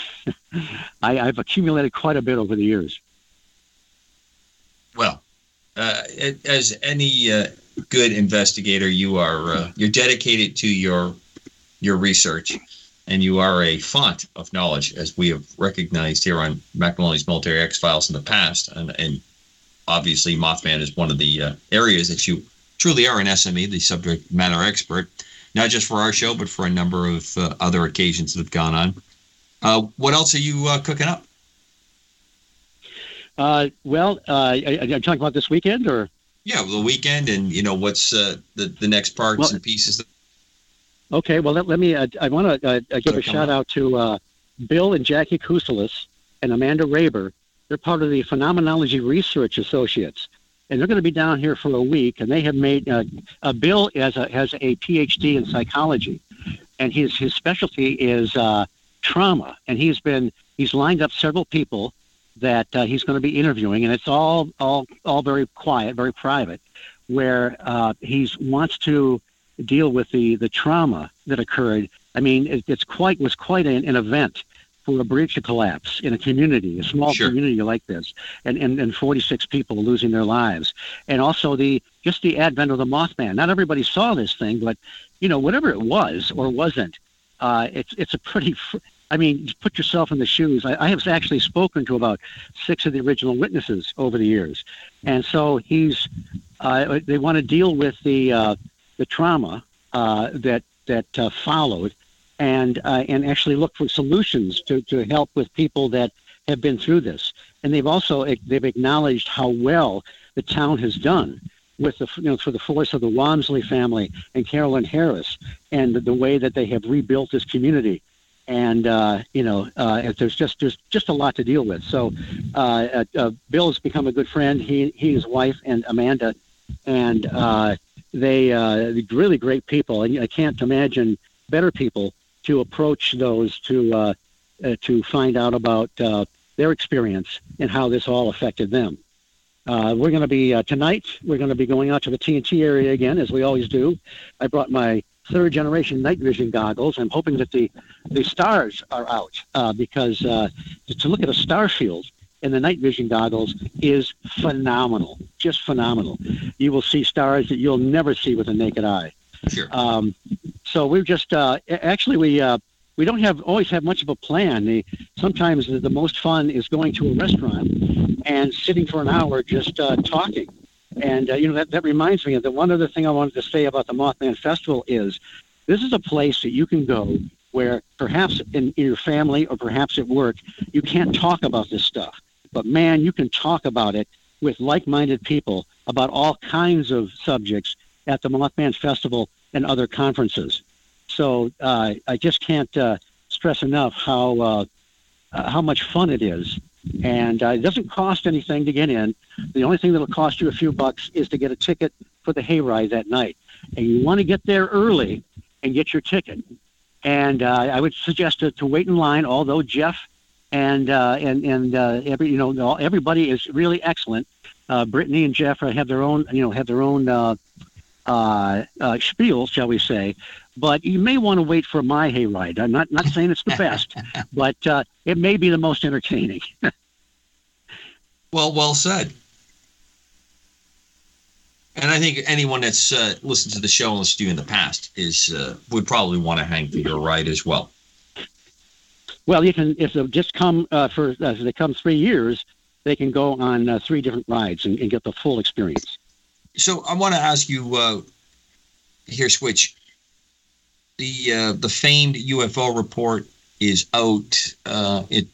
I, I've accumulated quite a bit over the years. Well, uh, as any uh, good investigator, you are uh, you're dedicated to your your research, and you are a font of knowledge, as we have recognized here on Mack Military X Files in the past, and, and obviously Mothman is one of the uh, areas that you truly are an SME, the subject matter expert, not just for our show, but for a number of uh, other occasions that have gone on. Uh, what else are you uh, cooking up? Uh, well, uh, are you talking about this weekend or? Yeah, the weekend, and you know what's uh, the the next parts Well- and pieces. That, Okay, well, let, let me. Uh, I want to uh, uh, give a shout out to uh, Bill and Jackie Kuselis and Amanda Raber. They're part of the Phenomenology Research Associates, and they're going to be down here for a week. And they have made. Uh, uh, Bill has a, has a PhD in psychology, and his his specialty is uh, trauma. And he's been he's lined up several people that uh, he's going to be interviewing, and it's all all all very quiet, very private, where uh, he wants to deal with the the trauma that occurred. I mean, it, it's quite was quite an, an event for a bridge to collapse in a community, a small Sure. community like this, and, and and 46 people losing their lives, and also the just the advent of the Mothman. Not everybody saw this thing, but you know, whatever it was or wasn't, uh, it's it's a pretty. Fr- I mean, just put yourself in the shoes. I, I have actually spoken to about six of the original witnesses over the years, and so he's. Uh, they want to deal with the uh, the trauma uh, that that uh, followed, and uh, and actually look for solutions to, to help with people that have been through this. And they've also they've acknowledged how well the town has done with the you know for the force of the Wamsley family and Carolyn Harris and the, way that they have rebuilt this community. And uh, you know, uh, there's just there's just a lot to deal with. So, uh, uh, uh, Bill has become a good friend. He he, his wife, and Amanda, and they uh, really great people, and I can't imagine better people to approach those to uh, uh, to find out about uh, their experience and how this all affected them. Uh, we're going to be uh, tonight. We're going to be going out to the TNT area again, as we always do. I brought my third generation night vision goggles. I'm hoping that the the stars are out because to look at a star field in the night vision goggles is phenomenal, just phenomenal. You will see stars that you'll never see with a naked eye. Sure. Um, so we're just uh, actually we uh, we don't have always have much of a plan. The, sometimes the, the most fun is going to a restaurant and sitting for an hour just uh, talking. And uh, you know that that reminds me of the one other thing I wanted to say about the Mothman Festival is this is a place that you can go where perhaps in, in your family or perhaps at work you can't talk about this stuff, but man, you can talk about it with like-minded people about all kinds of subjects at the Mothman Festival and other conferences. So uh, I just can't uh, stress enough how uh, uh, how much fun it is, and uh, it doesn't cost anything to get in. The only thing that'll cost you a few bucks is to get a ticket for the hayride that night, and you want to get there early and get your ticket. And uh, I would suggest to, to wait in line. Although Jeff and uh, and and uh, every you know all- everybody is really excellent. Uh, Brittany and Jeff have their own you know have their own uh, uh, uh, spiel, shall we say. But you may want to wait for my hayride. I'm not not saying it's the best, but uh, it may be the most entertaining. Well, well said. And I think anyone that's uh, listened to the show and listened to you in the past is uh, would probably want to hang for your ride as well. Well, you can if they just come uh, for uh, they come three years, they can go on uh, three different rides and, and, get the full experience. So I want to ask you uh, here, Switch. The uh, the famed UFO report is out. Uh, it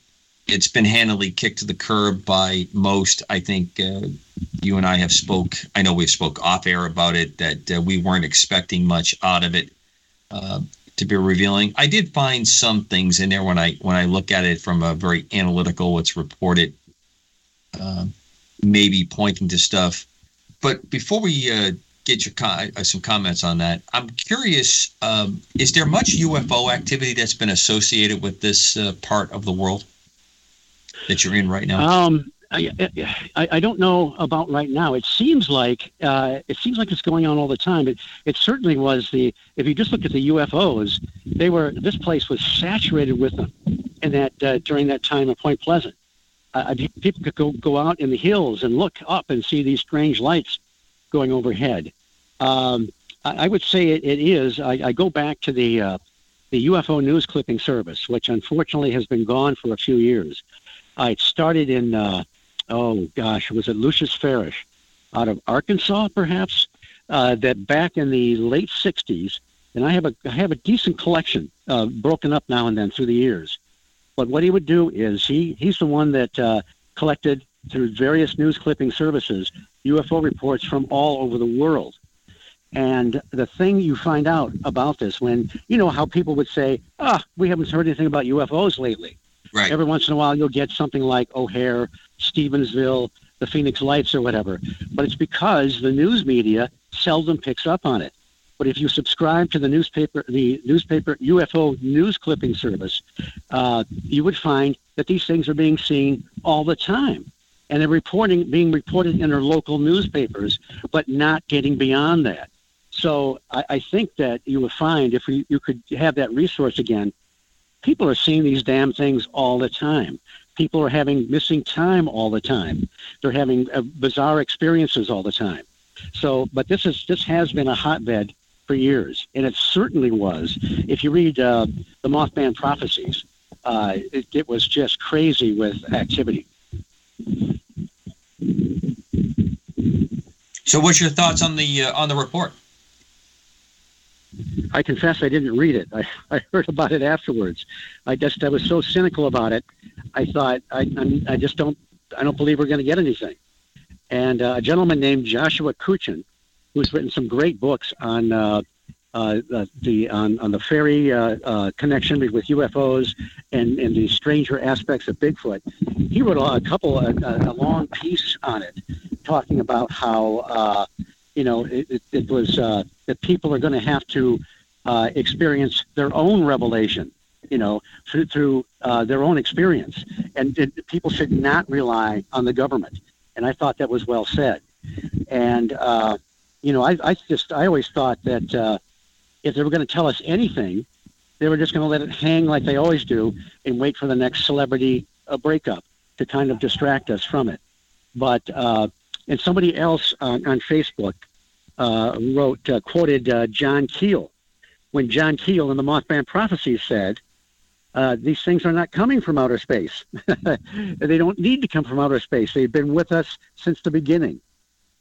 it's been handily kicked to the curb by most. I think uh, you and I have spoke. I know we've spoke off air about it that uh, we weren't expecting much out of it uh, to be revealing. I did find some things in there when I when I look at it from a very analytical. What's reported, uh, maybe pointing to stuff. But before we uh, get your uh, some comments on that, I'm curious: um, is there much UFO activity that's been associated with this part of the world? that you're in right now? Um, I, I, I, don't know about right now. It seems like uh, it seems like it's going on all the time. It it certainly was the. If you just look at the UFOs, they were this place was saturated with them, in that uh, during that time of Point Pleasant, uh, people could go go out in the hills and look up and see these strange lights going overhead. Um, I, I, would say it, it is. I, go back to the uh, the UFO news clipping service, which unfortunately has been gone for a few years. I started in, uh, oh gosh, was it Lucius Farish out of Arkansas, perhaps? Uh, that back in the late '60s, and I have a I have a decent collection, uh, broken up now and then through the years. But what he would do is he he's the one that uh, collected through various news clipping services UFO reports from all over the world. And the thing you find out about this when you know how people would say, "Ah, we haven't heard anything about UFOs lately." Right. Every once in a while, you'll get something like O'Hare, Stephenville, the Phoenix Lights, or whatever. But it's because the news media seldom picks up on it. But if you subscribe to the newspaper, the newspaper UFO news clipping service, uh, you would find that these things are being seen all the time, and they're reporting, being reported in their local newspapers, but not getting beyond that. So I, I think that you would find if you, you could have that resource again, people are seeing these damn things all the time. People are having missing time all the time. They're having uh, bizarre experiences all the time. So, but this is this has been a hotbed for years, and it certainly was. If you read uh, the Mothman prophecies, uh, it, it was just crazy with activity. So, what's your thoughts on the uh, on the report? I confess I didn't read it. I, I heard about it afterwards. I just I was so cynical about it. I thought I I'm, I just don't I don't believe we're going to get anything. And uh, a gentleman named Joshua Cutchin, who's written some great books on uh, uh, the on, on the fairy uh, uh, connection with UFOs and, and the stranger aspects of Bigfoot. He wrote a, couple a, a long piece on it, talking about how uh, you know, it, it, was uh, that people are going to have to uh, experience their own revelation, you know, through, through uh, their own experience. And it, people should not rely on the government. And I thought that was well said. And, uh, you know, I, I just, I always thought that uh, if they were going to tell us anything, they were just going to let it hang like they always do and wait for the next celebrity uh, breakup to kind of distract us from it. But, uh, and somebody else on, on Facebook uh, wrote, uh, quoted uh, John Keel, when John Keel in the Mothman Prophecy said, uh, these things are not coming from outer space. they don't need to come from outer space. They've been with us since the beginning.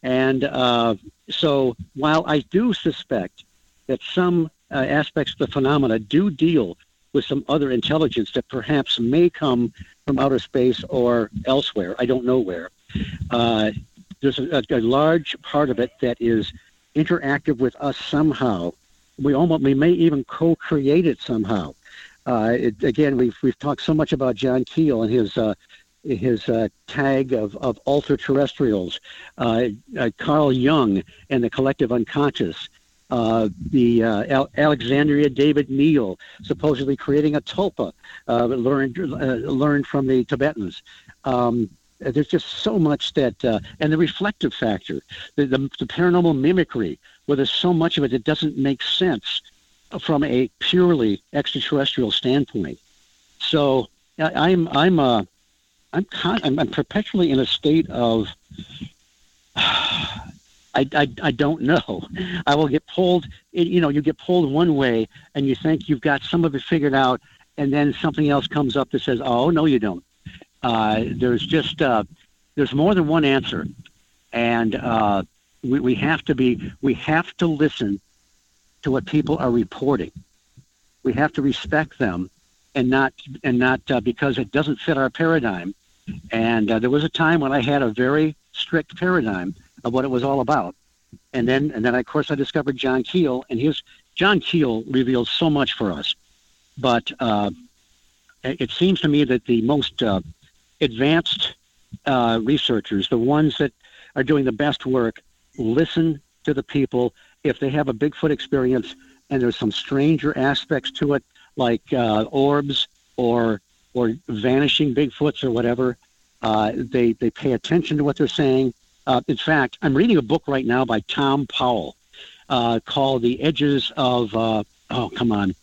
And uh, so while I do suspect that some uh, aspects of the phenomena do deal with some other intelligence that perhaps may come from outer space or elsewhere, I don't know where, there's a, a, large part of it that is interactive with us somehow. We almost we may even co-create it somehow. Uh, it, again, we've we've talked so much about John Keel and his uh, his uh, tag of, of ultra terrestrials, uh, uh, Carl Jung and the collective unconscious, uh, the Al- Alexandria David-Néel supposedly creating a tulpa learned learned from the Tibetans. Um, there's just so much that, uh, and the reflective factor, the, the, the, paranormal mimicry, where there's so much of it that doesn't make sense from a purely extraterrestrial standpoint. So I, I'm, I'm, uh, I'm, con- I'm I'm perpetually in a state of I, I, I don't know. I will get pulled. You know, you get pulled one way, and you think you've got some of it figured out, and then something else comes up that says, "Oh no, you don't." Uh, there's just uh, there's more than one answer, and uh, we, we have to be we have to listen to what people are reporting. We have to respect them, and not and not uh, because it doesn't fit our paradigm. And uh, there was a time when I had a very strict paradigm of what it was all about. And then, and then, of course, I discovered John Keel, and his John Keel reveals so much for us. But uh, it seems to me that the most advanced uh, researchers, the ones that are doing the best work, listen to the people. If they have a Bigfoot experience and there's some stranger aspects to it, like uh, orbs or or vanishing Bigfoots or whatever, uh, they they pay attention to what they're saying uh, in fact, I'm reading a book right now by Thom Powell uh, called "The Edges of." Uh, oh, come on,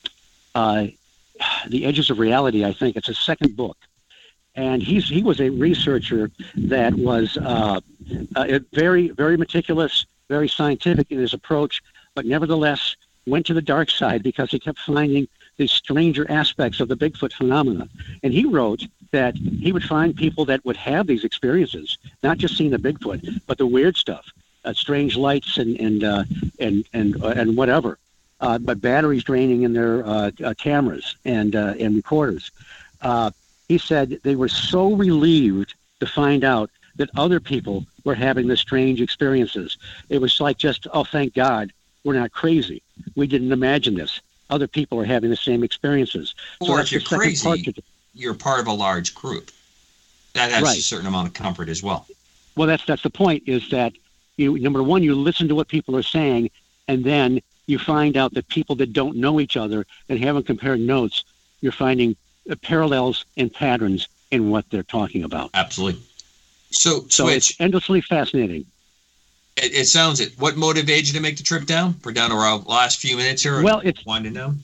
"The Edges of Reality." I think it's a second book, and he's he was a researcher that was uh, uh, very very meticulous, very scientific in his approach, but nevertheless went to the dark side because he kept finding these stranger aspects of the Bigfoot phenomena. And he wrote that he would find people that would have these experiences, not just seeing the Bigfoot, but the weird stuff, uh, strange lights and and uh, and and uh, and whatever, uh, but batteries draining in their uh, uh, cameras and and recorders. He said they were so relieved to find out that other people were having the strange experiences. It was like just, oh, thank God, we're not crazy. We didn't imagine this other people are having the same experiences. Or so if you're crazy, you're part of a large group. That has right. a certain amount of comfort as well. Well, that's that's the point. Is that you number one, you listen to what people are saying, and then you find out that people that don't know each other and haven't compared notes, you're finding parallels and patterns in what they're talking about. Absolutely. So, so switch. it's endlessly fascinating. It, it, sounds it. What motivated you to make the trip down? We're down to our last few minutes here. Well, it's winding down.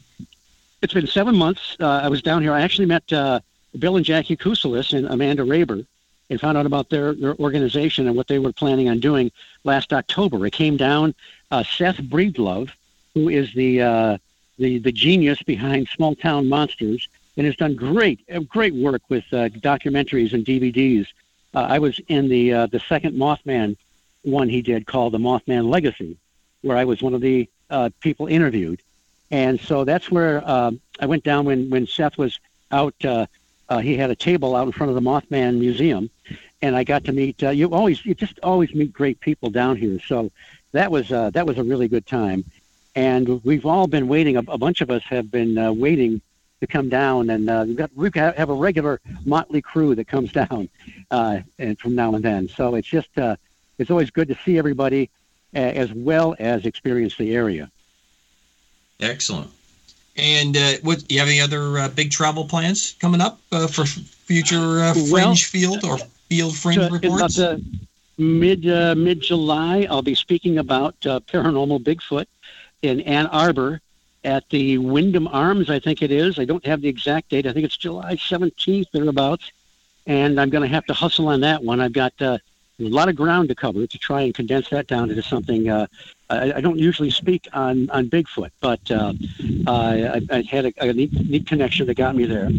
It's been seven months. Uh, I was down here. I actually met uh, Bill and Jackie Kuselis and Amanda Raber and found out about their, their organization and what they were planning on doing last October. It came down. Uh, Seth Breedlove, who is the uh, the the genius behind Small Town Monsters, and has done great uh, great work with uh, documentaries and DVDs. I was in the the second Mothman one he did called The Mothman Legacy, where I was one of the uh, people interviewed. And so that's where uh, I went down when, when Seth was out. Uh, uh, he had a table out in front of the Mothman Museum, and I got to meet. Uh, you always, you just always meet great people down here. So that was uh, that was a really good time. And we've all been waiting. A, a bunch of us have been uh, waiting to come down, and uh, we've got we have a regular motley crew that comes down, uh, and from now and then. So it's just uh, it's always good to see everybody uh, as well as experience the area. Excellent. And uh, what you have any other uh, big travel plans coming up uh, for future uh, fringe well, field or field fringe reports? About, mid uh, mid July, I'll be speaking about paranormal Bigfoot in Ann Arbor at the Wyndham Arms. I think it is. I don't have the exact date. I think it's July 17th thereabouts. And I'm going to have to hustle on that one. I've got a lot of ground to cover to try and condense that down into something. Uh, I, I, don't usually speak on, on Bigfoot, but uh, I, I, had a, a neat, neat, connection that got me there.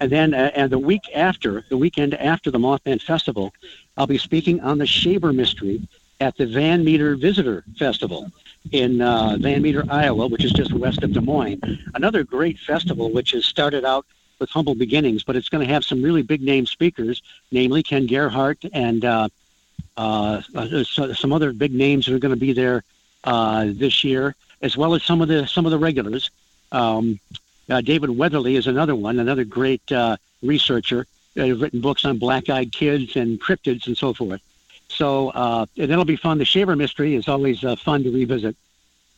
And then, uh, and the week after, the weekend after the Mothman Festival, I'll be speaking on the Shaver Mystery at the Van Meter Visitor Festival in uh, Van Meter, Iowa, which is just west of Des Moines. Another great festival, which has started out with humble beginnings, but it's going to have some really big name speakers, namely Ken Gerhard and uh, uh, some other big names that are going to be there uh, this year, as well as some of the some of the regulars. Um, uh, David Weatherly is another one, another great uh, researcher. Uh, written books on black-eyed kids and cryptids and so forth. So uh, that'll be fun. The Shaver Mystery is always uh, fun to revisit.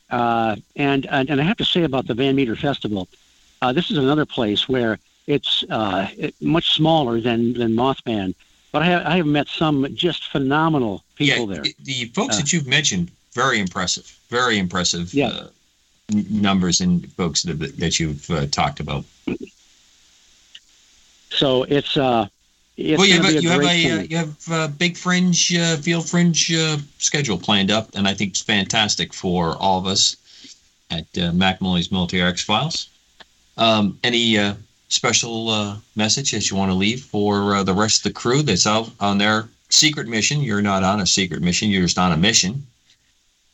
Uh, and, and and I have to say about the Van Meter Festival, uh, this is another place where it's uh, much smaller than than Mothman, but I have, I have met some just phenomenal people yeah, there. The folks uh, that you've mentioned, very impressive, very impressive yeah. uh, numbers and folks that, that you've uh, talked about. So it's uh, it's well, you have a, you have a uh, you have a big fringe uh, field fringe uh, schedule planned up, and I think it's fantastic for all of us at uh, Mack Maloney's Military X Files. Um, any uh, special uh, message that you want to leave for uh, the rest of the crew that's out on their secret mission? You're not on a secret mission; you're just on a mission.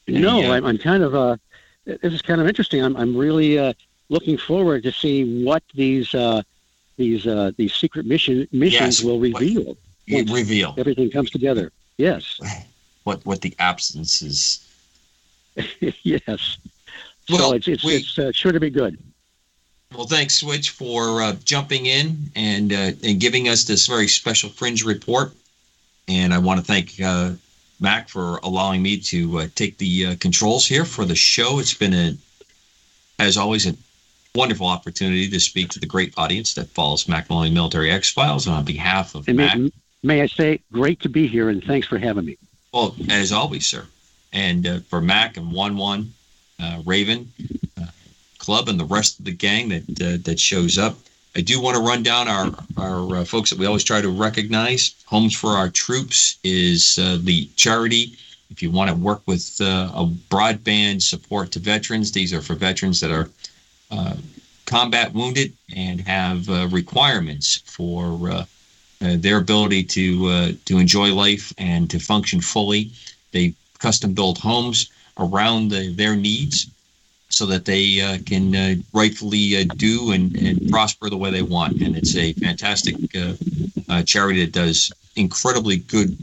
No, Any, uh, I'm, I'm kind of. Uh, this is kind of interesting. I'm, I'm really uh, looking forward to see what these uh, these uh, these secret mission missions Yes, will reveal. once reveal everything comes together. Yes, what what the absence is. yes. Well, so it's it's, we- it's uh, sure to be good. Well, thanks, Switch, for uh, jumping in and uh, and giving us this very special fringe report. And I want to thank uh, Mack for allowing me to uh, take the uh, controls here for the show. It's been a, as always, a wonderful opportunity to speak to the great audience that follows Mack Maloney Military X Files. On behalf of And Mack, may, may I say, great to be here, and thanks for having me. well, as always, sir, and uh, for Mack and One One, uh, Raven, uh, Club, and the rest of the gang that uh, that shows up. I do want to run down our our uh, folks that we always try to recognize. Homes for Our Troops is uh, the charity. If you want to work with uh, a broadband support to veterans, these are for veterans that are uh, combat wounded and have uh, requirements for uh, uh, their ability to uh, to enjoy life and to function fully. They custom build homes around the, their needs so that they uh, can uh, rightfully uh, do and, and prosper the way they want. And it's a fantastic charity that does incredibly good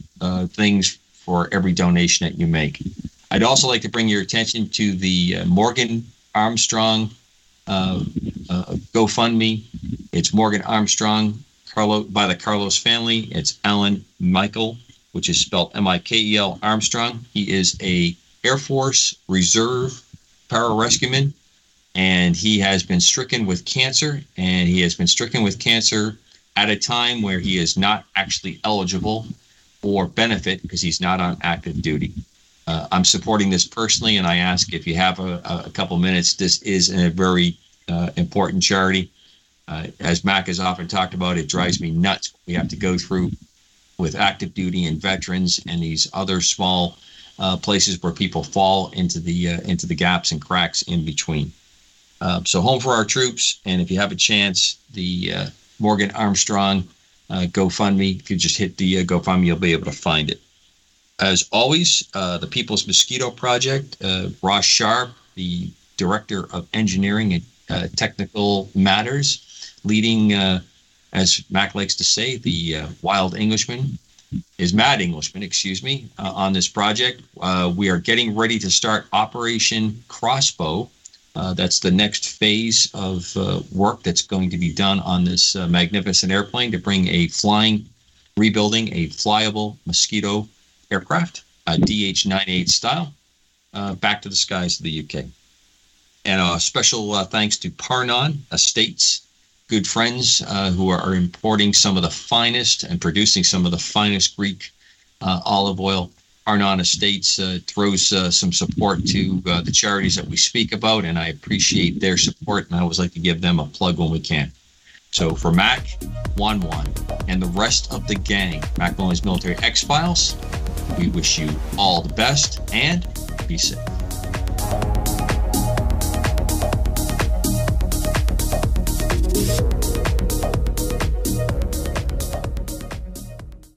things for every donation that you make. I'd also like to bring your attention to the Morgan Armstrong uh, uh, GoFundMe. It's Morgan Armstrong Carlo by the Carlos family. It's Alan Michael, which is spelled M-I-K-E-L Armstrong. He is a Air Force Reserve pararescueman, and he has been stricken with cancer. And he has been stricken with cancer at a time where he is not actually eligible for benefit because he's not on active duty. Uh, I'm supporting this personally, and I ask if you have a, a couple minutes. This is a very uh, important charity. Uh, as Mack has often talked about, it drives me nuts. We have to go through with active duty and veterans and these other small uh, places where people fall into the uh, into the gaps and cracks in between. Uh, so, home for our troops, and if you have a chance, the Morgan Armstrong GoFundMe. If you just hit the GoFundMe, you'll be able to find it. As always, the People's Mosquito Project, Ross Sharp, the Director of Engineering and uh, Technical Matters, leading, uh, as Mack likes to say, the uh, Wild Englishman, is Mad Englishman, excuse me, uh, on this project. Uh, we are getting ready to start Operation Crossbow. That's the next phase of work that's going to be done on this magnificent airplane to bring a flying, rebuilding a flyable Mosquito aircraft, a DH-98 style, back to the skies of the UK. And a special uh, thanks to Parnon Estates, good friends uh, who are importing some of the finest and producing some of the finest Greek uh, olive oil. Parnon Estates uh, throws uh, some support to the charities that we speak about, and I appreciate their support, and I always like to give them a plug when we can. So for Mack, Juan Juan, and the rest of the gang, Mack Maloney's Military X Files, we wish you all the best and be safe.